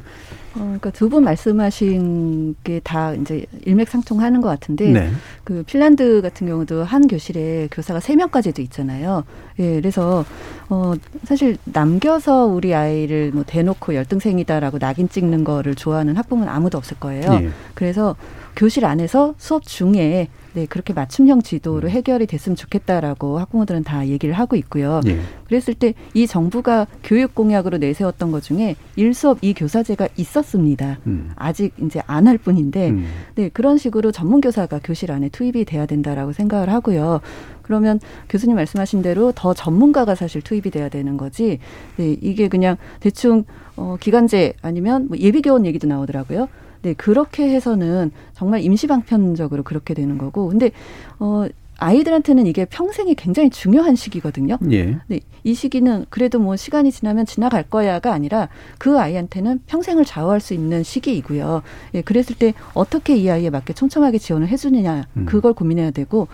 어, 그러니까 두 분 말씀하신 게 다 이제 일맥상통하는 것 같은데 네. 그 핀란드 같은 경우도 한 교실에 교사가 세 명까지도 있잖아요. 예, 그래서 어 사실 남겨서 우리 아이를 뭐 대놓고 열등생이다라고 낙인 찍는 거를 좋아하는 학부모는 아무도 없을 거예요. 네. 그래서 교실 안에서 수업 중에 네, 그렇게 맞춤형 지도로 음. 해결이 됐으면 좋겠다라고 학부모들은 다 얘기를 하고 있고요. 예. 그랬을 때 이 정부가 교육 공약으로 내세웠던 것 중에 일수업 이 교사제가 있었습니다. 음. 아직 이제 안 할 뿐인데, 음. 네, 그런 식으로 전문 교사가 교실 안에 투입이 돼야 된다라고 생각을 하고요. 그러면 교수님 말씀하신 대로 더 전문가가 사실 투입이 돼야 되는 거지. 네, 이게 그냥 대충 어 기간제 아니면 뭐 예비 교원 얘기도 나오더라고요. 네, 그렇게 해서는 정말 임시방편적으로 그렇게 되는 거고. 근데, 어, 아이들한테는 이게 평생이 굉장히 중요한 시기거든요. 예. 네, 이 시기는 그래도 뭐 시간이 지나면 지나갈 거야가 아니라 그 아이한테는 평생을 좌우할 수 있는 시기이고요. 예, 그랬을 때 어떻게 이 아이에 맞게 촘촘하게 지원을 해주느냐 음. 그걸 고민해야 되고,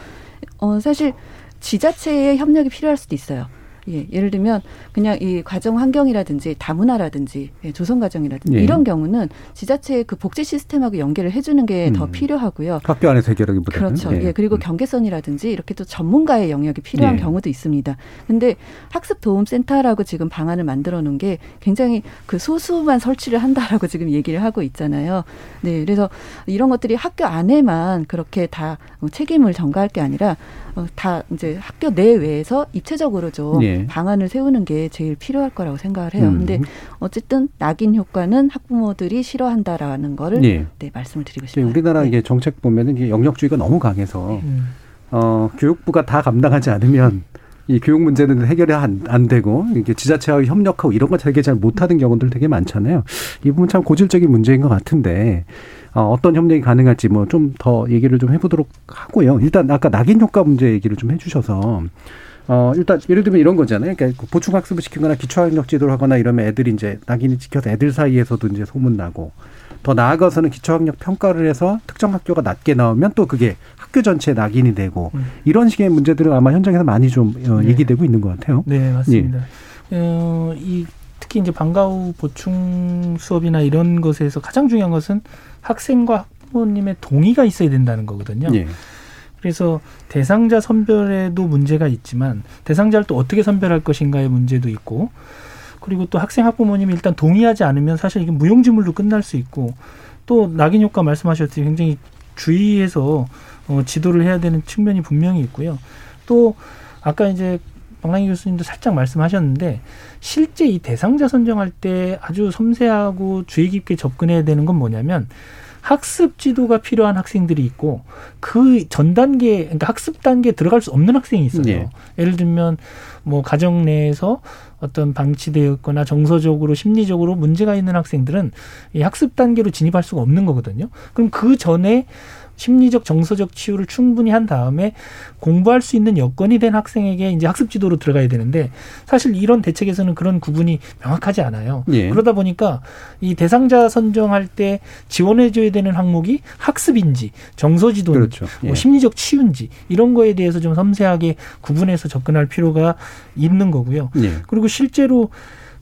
어, 사실 지자체의 협력이 필요할 수도 있어요. 예, 예를 들면 그냥 이 가정 환경이라든지 다문화라든지 예, 조성 가정이라든지 예. 이런 경우는 지자체의 그 복지 시스템하고 연계를 해주는 게더 음. 필요하고요. 학교 안에서 해결하기보다는 그렇죠. 예, 예 그리고 음. 경계선이라든지 이렇게 또 전문가의 영역이 필요한 예. 경우도 있습니다. 근데 학습 도움 센터라고 지금 방안을 만들어 놓은 게 굉장히 그 소수만 설치를 한다라고 지금 얘기를 하고 있잖아요. 네, 그래서 이런 것들이 학교 안에만 그렇게 다 책임을 전가할 게 아니라 어, 다 이제 학교 내외에서 입체적으로 좀 예. 방안을 세우는 게 제일 필요할 거라고 생각을 해요. 음. 근데 어쨌든 낙인 효과는 학부모들이 싫어한다라는 거를 예. 네, 말씀을 드리고 싶어요. 우리나라 네. 이게 정책 보면은 이게 영역주의가 너무 강해서 음. 어, 교육부가 다 감당하지 않으면 이 교육 문제는 해결이 안, 안 되고 이게 지자체와 협력하고 이런 거 되게 잘 못하는 경우들 되게 많잖아요. 이 부분 참 고질적인 문제인 것 같은데 어, 어떤 협력이 가능할지 뭐 좀 더 얘기를 좀 해보도록 하고요. 일단 아까 낙인 효과 문제 얘기를 좀 해주셔서 어, 일단 예를 들면 이런 거잖아요. 그러니까 보충 학습을 시키거나 기초 학력 지도를 하거나 이러면 애들이 이제 낙인이 찍혀서 애들 사이에서도 이제 소문 나고 더 나아가서는 기초 학력 평가를 해서 특정 학교가 낮게 나오면 또 그게 학교 전체에 낙인이 되고 음. 이런 식의 문제들은 아마 현장에서 많이 좀 어, 네. 얘기되고 있는 것 같아요. 네, 맞습니다. 예. 어, 이 특히 이제 방과 후 보충 수업이나 이런 것에서 가장 중요한 것은 학생과 학부모님의 동의가 있어야 된다는 거거든요. 예. 그래서 대상자 선별에도 문제가 있지만 대상자를 또 어떻게 선별할 것인가의 문제도 있고 그리고 또 학생 학부모님이 일단 동의하지 않으면 사실 이게 무용지물로 끝날 수 있고 또 낙인 효과 말씀하셨듯이 굉장히 주의해서 어, 지도를 해야 되는 측면이 분명히 있고요. 또 아까 이제 박랑희 교수님도 살짝 말씀하셨는데 실제 이 대상자 선정할 때 아주 섬세하고 주의 깊게 접근해야 되는 건 뭐냐면 학습 지도가 필요한 학생들이 있고 그 전 단계 그러니까 학습 단계에 들어갈 수 없는 학생이 있어요. 네. 예를 들면 뭐 가정 내에서 어떤 방치되어 있거나 정서적으로 심리적으로 문제가 있는 학생들은 이 학습 단계로 진입할 수가 없는 거거든요. 그럼 그 전에 심리적 정서적 치유를 충분히 한 다음에 공부할 수 있는 여건이 된 학생에게 이제 학습 지도로 들어가야 되는데 사실 이런 대책에서는 그런 구분이 명확하지 않아요. 예. 그러다 보니까 이 대상자 선정할 때 지원해 줘야 되는 항목이 학습인지 정서 지도인지 그렇죠. 뭐 예. 뭐 심리적 치유인지 이런 거에 대해서 좀 섬세하게 구분해서 접근할 필요가 있는 거고요. 예. 그리고 실제로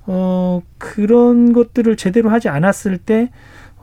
어 그런 것들을 제대로 하지 않았을 때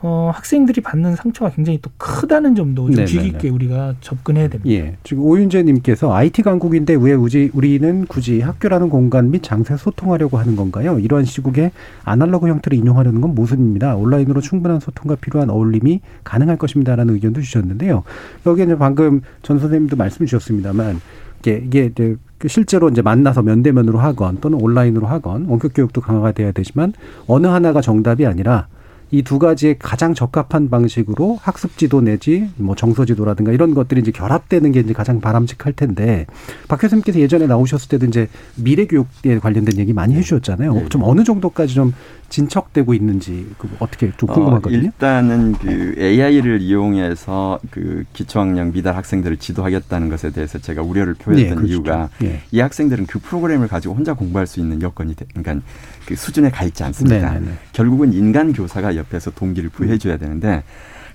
어, 학생들이 받는 상처가 굉장히 또 크다는 점도 좀 주의 깊게 우리가 접근해야 됩니다. 예. 지금 오윤재님께서 IT 강국인데 왜 우리, 우리는 굳이 학교라는 공간 및 장소에 소통하려고 하는 건가요? 이러한 시국에 아날로그 형태를 인용하려는 건 모순입니다. 온라인으로 충분한 소통과 필요한 어울림이 가능할 것입니다라는 의견도 주셨는데요. 여기에 방금 전 선생님도 말씀 주셨습니다만 이게, 이게 이제 그 실제로 이제 만나서 면대면으로 하건 또는 온라인으로 하건 원격 교육도 강화가 돼야 되지만 어느 하나가 정답이 아니라 이 두 가지의 가장 적합한 방식으로 학습 지도 내지 뭐 정서 지도라든가 이런 것들이 이제 결합되는 게 이제 가장 바람직할 텐데 박 교수님께서 예전에 나오셨을 때도 이제 미래 교육에 관련된 얘기 많이 해 주셨잖아요. 네. 좀 어느 정도까지 좀 진척되고 있는지 그 어떻게 좀 어, 궁금하거든요. 어, 일단은 그 AI를 이용해서 그 기초학력 미달 학생들을 지도하겠다는 것에 대해서 제가 우려를 표했던 네, 그렇죠. 이유가 네. 이 학생들은 그 프로그램을 가지고 혼자 공부할 수 있는 여건이 되, 그러니까 그 수준에 가 있지 않습니다. 네, 네, 네. 결국은 인간 교사가 옆에서 동기를 부여해줘야 되는데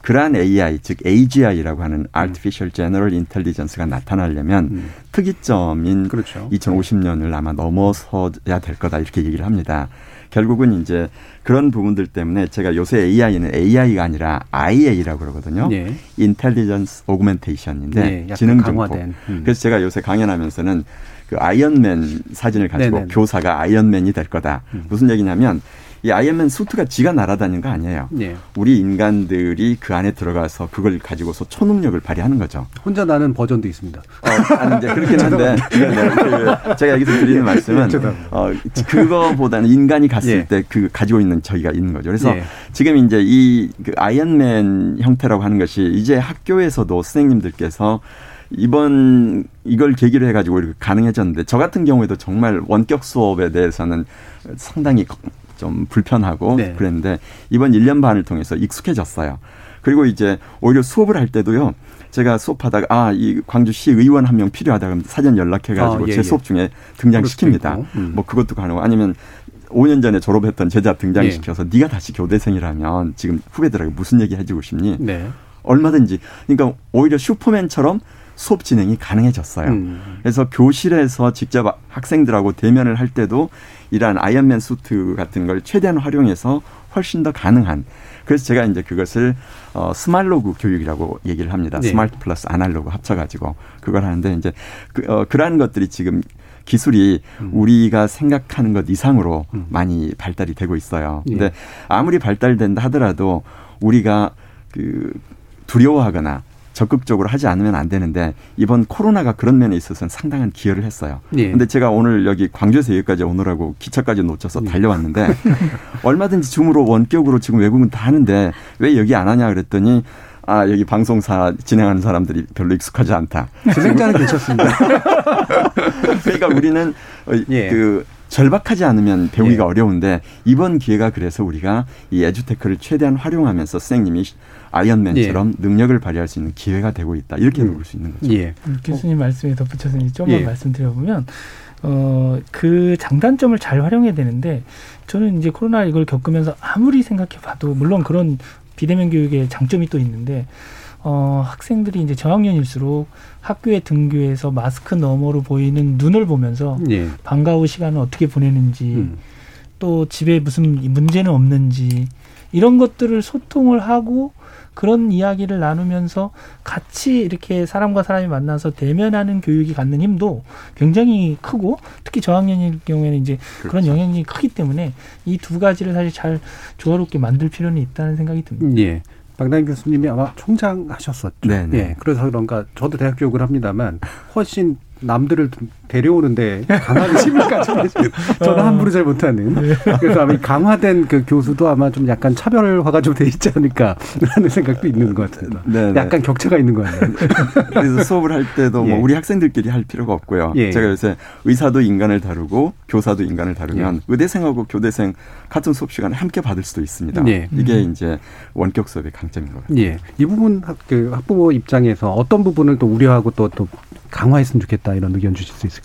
그러한 AI 즉 AGI라고 하는 Artificial General Intelligence가 나타나려면 음. 특이점인 그렇죠. 2050년을 아마 넘어서야 될 거다 이렇게 얘기를 합니다. 결국은 이제 그런 부분들 때문에 제가 요새 AI는 AI가 아니라 IA라고 그러거든요. 네. Intelligence Augmentation인데 네, 지능 증폭. 음. 그래서 제가 요새 강연하면서는 그 아이언맨 사진을 가지고 네네. 교사가 아이언맨이 될 거다. 음. 무슨 얘기냐면 이 아이언맨 수트가 지가 날아다니는 거 아니에요. 네. 우리 인간들이 그 안에 들어가서 그걸 가지고서 초능력을 발휘하는 거죠. 혼자 나는 버전도 있습니다. 어, 아니, 이제 그렇긴 한데 네, 네, 그 제가 여기서 드리는 말씀은 어, 그거보다는 인간이 갔을 예. 때그 가지고 있는 저희가 있는 거죠. 그래서 예. 지금 이제 이 그 아이언맨 형태라고 하는 것이 이제 학교에서도 선생님들께서 이번 이걸 계기로 해가지고 이렇게 가능해졌는데 저 같은 경우에도 정말 원격 수업에 대해서는 상당히 좀 불편하고 네. 그랬는데 이번 1년 반을 통해서 익숙해졌어요. 그리고 이제 오히려 수업을 할 때도요. 제가 수업하다가 아, 이 광주시 의원 한 명 필요하다 그러면 사전 연락해 가지고 아, 예, 제 예. 수업 중에 등장시킵니다. 음. 뭐 그것도 가능하고 아니면 5년 전에 졸업했던 제자 등장시켜서 예. 네가 다시 교대생이라면 지금 후배들에게 무슨 얘기 해주고 싶니? 네. 얼마든지. 그러니까 오히려 슈퍼맨처럼 수업 진행이 가능해졌어요. 음. 그래서 교실에서 직접 학생들하고 대면을 할 때도 이러한 아이언맨 수트 같은 걸 최대한 활용해서 훨씬 더 가능한 그래서 제가 이제 그것을 어 스말로그 교육이라고 얘기를 합니다. 네. 스마트 플러스 아날로그 합쳐가지고 그걸 하는데 이제 그, 어, 그러한 것들이 지금 기술이 음. 우리가 생각하는 것 이상으로 음. 많이 발달이 되고 있어요. 예. 근데 예. 아무리 발달된다 하더라도 우리가 그 두려워하거나 적극적으로 하지 않으면 안 되는데 이번 코로나가 그런 면에 있어서는 상당한 기여를 했어요. 예. 근데 제가 오늘 여기 광주에서 여기까지 오느라고 기차까지 놓쳐서 예. 달려왔는데 얼마든지 줌으로 원격으로 지금 외국은 다 하는데 왜 여기 안 하냐 그랬더니 아, 여기 방송사 진행하는 사람들이 별로 익숙하지 않다. 진행자는 괜찮습니다. 그러니까 우리는 예. 그 절박하지 않으면 배우기가 예. 어려운데 이번 기회가 그래서 우리가 이 에듀테크를 최대한 활용하면서 선생님이 아이언맨처럼 예. 능력을 발휘할 수 있는 기회가 되고 있다 이렇게 음. 볼수 있는 거죠. 예. 음, 교수님 말씀에 덧붙여서 조금만 예. 말씀드려보면 어, 그 장단점을 잘 활용해야 되는데 저는 이제 코로나 이걸 겪으면서 아무리 생각해봐도 물론 그런 비대면 교육의 장점이 또 있는데 어, 학생들이 이제 저학년일수록 학교에 등교해서 마스크 너머로 보이는 눈을 보면서 예. 방과 후 시간을 어떻게 보내는지 음. 또 집에 무슨 문제는 없는지 이런 것들을 소통을 하고 그런 이야기를 나누면서 같이 이렇게 사람과 사람이 만나서 대면하는 교육이 갖는 힘도 굉장히 크고 특히 저학년일 경우에는 이제 그렇죠. 그런 영향이 크기 때문에 이 두 가지를 사실 잘 조화롭게 만들 필요는 있다는 생각이 듭니다. 예. 박남 교수님이 아마 총장 하셨었죠. 네. 예. 그래서 그런가 저도 대학 교육을 합니다만 훨씬 남들을 데려오는데 강하게 시민까지 저는 함부로 잘 못하는 네. 그래서 아마 강화된 그 교수도 아마 좀 약간 차별화가 좀 돼 있지 않을까라는 생각도 있는 것 같습니다. 네, 네. 약간 격차가 있는 거 같아요. 그래서 수업을 할 때도 뭐 예. 우리 학생들끼리 할 필요가 없고요. 예. 제가 요새 의사도 인간을 다루고 교사도 인간을 다루면 예. 의대생하고 교대생 같은 수업 시간을 함께 받을 수도 있습니다. 예. 이게 음. 이제 원격 수업의 강점인 것 같아요. 예. 이 부분 학, 그 학부모 입장에서 어떤 부분을 또 우려하고 또, 또 강화했으면 좋겠다 이런 의견 주실 수 있을까요?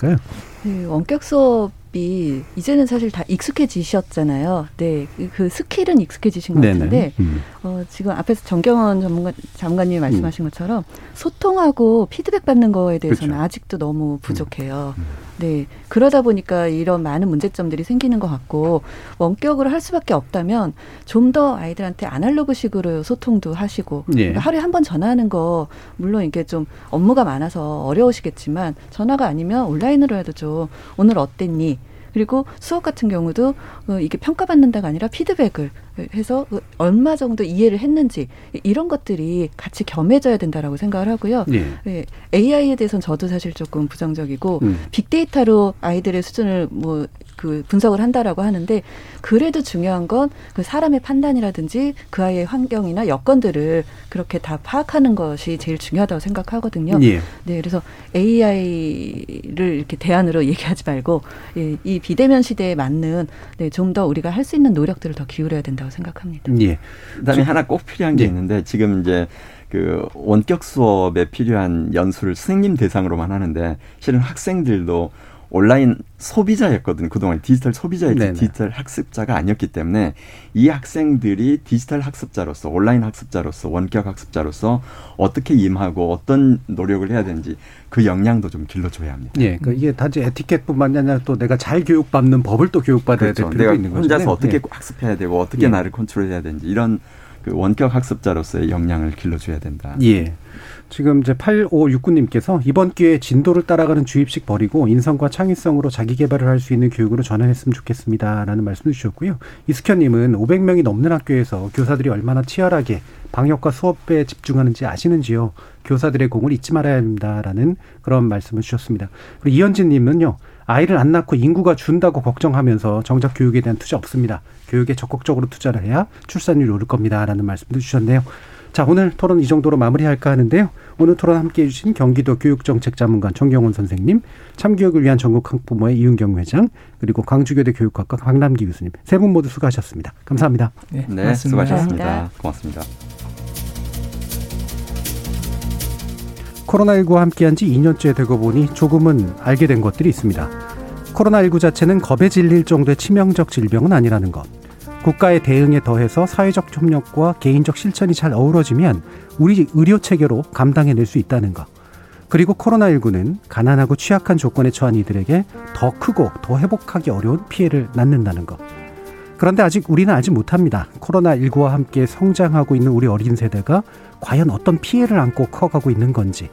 네, 원격 수업이 이제는 사실 다 익숙해지셨잖아요. 네, 그 스킬은 익숙해지신 것. 같은데 음. 어, 지금 앞에서 정경원 전문가 장관님이 말씀하신 음. 것처럼 소통하고 피드백 받는 거에 대해서는 그렇죠. 아직도 너무 부족해요. 음. 음. 네. 그러다 보니까 이런 많은 문제점들이 생기는 것 같고 원격으로 할 수밖에 없다면 좀 더 아이들한테 아날로그식으로 소통도 하시고 예. 그러니까 하루에 한 번 전화하는 거 물론 이게 좀 업무가 많아서 어려우시겠지만 전화가 아니면 온라인으로 해도 좀 오늘 어땠니? 그리고 수업 같은 경우도 어, 이게 평가받는다가 아니라 피드백을 해서 그 얼마 정도 이해를 했는지 이런 것들이 같이 겸해져야 된다라고 생각을 하고요. 예. 예, AI에 대해서는 저도 사실 조금 부정적이고 음. 빅데이터로 아이들의 수준을 뭐 그 분석을 한다라고 하는데 그래도 중요한 건 그 사람의 판단이라든지 그 아이의 환경이나 여건들을 그렇게 다 파악하는 것이 제일 중요하다고 생각하거든요. 예. 네, 그래서 AI를 이렇게 대안으로 얘기하지 말고 예, 이 비대면 시대에 맞는 네, 좀 더 우리가 할 수 있는 노력들을 더 기울여야 된다. 된다고 생각합니다. 예. 그다음에 하나 꼭 필요한 게 예. 있는데 지금 이제 그 원격 수업에 필요한 연수를 선생님 대상으로만 하는데 실은 학생들도 온라인 소비자였거든요. 그동안 디지털 소비자였지 네네. 디지털 학습자가 아니었기 때문에 이 학생들이 디지털 학습자로서 온라인 학습자로서 원격 학습자로서 어떻게 임하고 어떤 노력을 해야 되는지 그 역량도 좀 길러줘야 합니다. 예, 그러니까 이게 단지 에티켓뿐만 아니라 또 내가 잘 교육받는 법을 또 교육받아야 그렇죠. 될 필요가 있는 거죠. 혼자서 어떻게 예. 학습해야 되고 어떻게 예. 나를 컨트롤해야 되는지 이런 그 원격 학습자로서의 역량을 길러줘야 된다. 예. 지금 이제 8569님께서 이번 기회에 진도를 따라가는 주입식 버리고 인성과 창의성으로 자기 개발을 할 수 있는 교육으로 전환했으면 좋겠습니다. 라는 말씀 주셨고요. 이숙현님은 500명이 넘는 학교에서 교사들이 얼마나 치열하게 방역과 수업에 집중하는지 아시는지요? 교사들의 공을 잊지 말아야 합니다라는 그런 말씀을 주셨습니다. 그리고 이현진님은요. 아이를 안 낳고 인구가 준다고 걱정하면서 정작 교육에 대한 투자 없습니다. 교육에 적극적으로 투자를 해야 출산율이 오를 겁니다라는 말씀도 주셨네요. 자, 오늘 토론 이 정도로 마무리할까 하는데요. 오늘 토론 함께 해 주신 경기도 교육정책자문관 정경원 선생님, 참교육을 위한 전국학부모의 이윤경 회장, 그리고 광주교대 교육학과 박남기 교수님 세 분 모두 수고하셨습니다. 감사합니다. 네, 네 수고하셨습니다. 고맙습니다. 코로나19와 함께한 지 2년째 되고 보니 조금은 알게 된 것들이 있습니다. 코로나19 자체는 겁에 질릴 정도의 치명적 질병은 아니라는 것. 국가의 대응에 더해서 사회적 협력과 개인적 실천이 잘 어우러지면 우리 의료 체계로 감당해낼 수 있다는 것. 그리고 코로나19는 가난하고 취약한 조건에 처한 이들에게 더 크고 더 회복하기 어려운 피해를 낳는다는 것. 그런데 아직 우리는 알지 못합니다. 코로나19와 함께 성장하고 있는 우리 어린 세대가 과연 어떤 피해를 안고 커가고 있는 건지.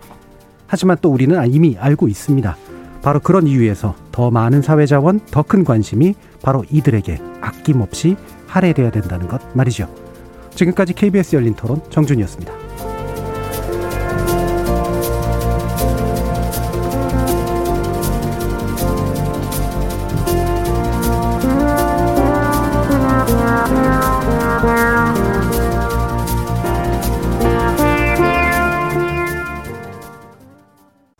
하지만 또 우리는 이미 알고 있습니다. 바로 그런 이유에서 더 많은 사회 자원, 더 큰 관심이 바로 이들에게 아낌없이 할애돼야 된다는 것 말이죠. 지금까지 KBS 열린 토론 정준이었습니다.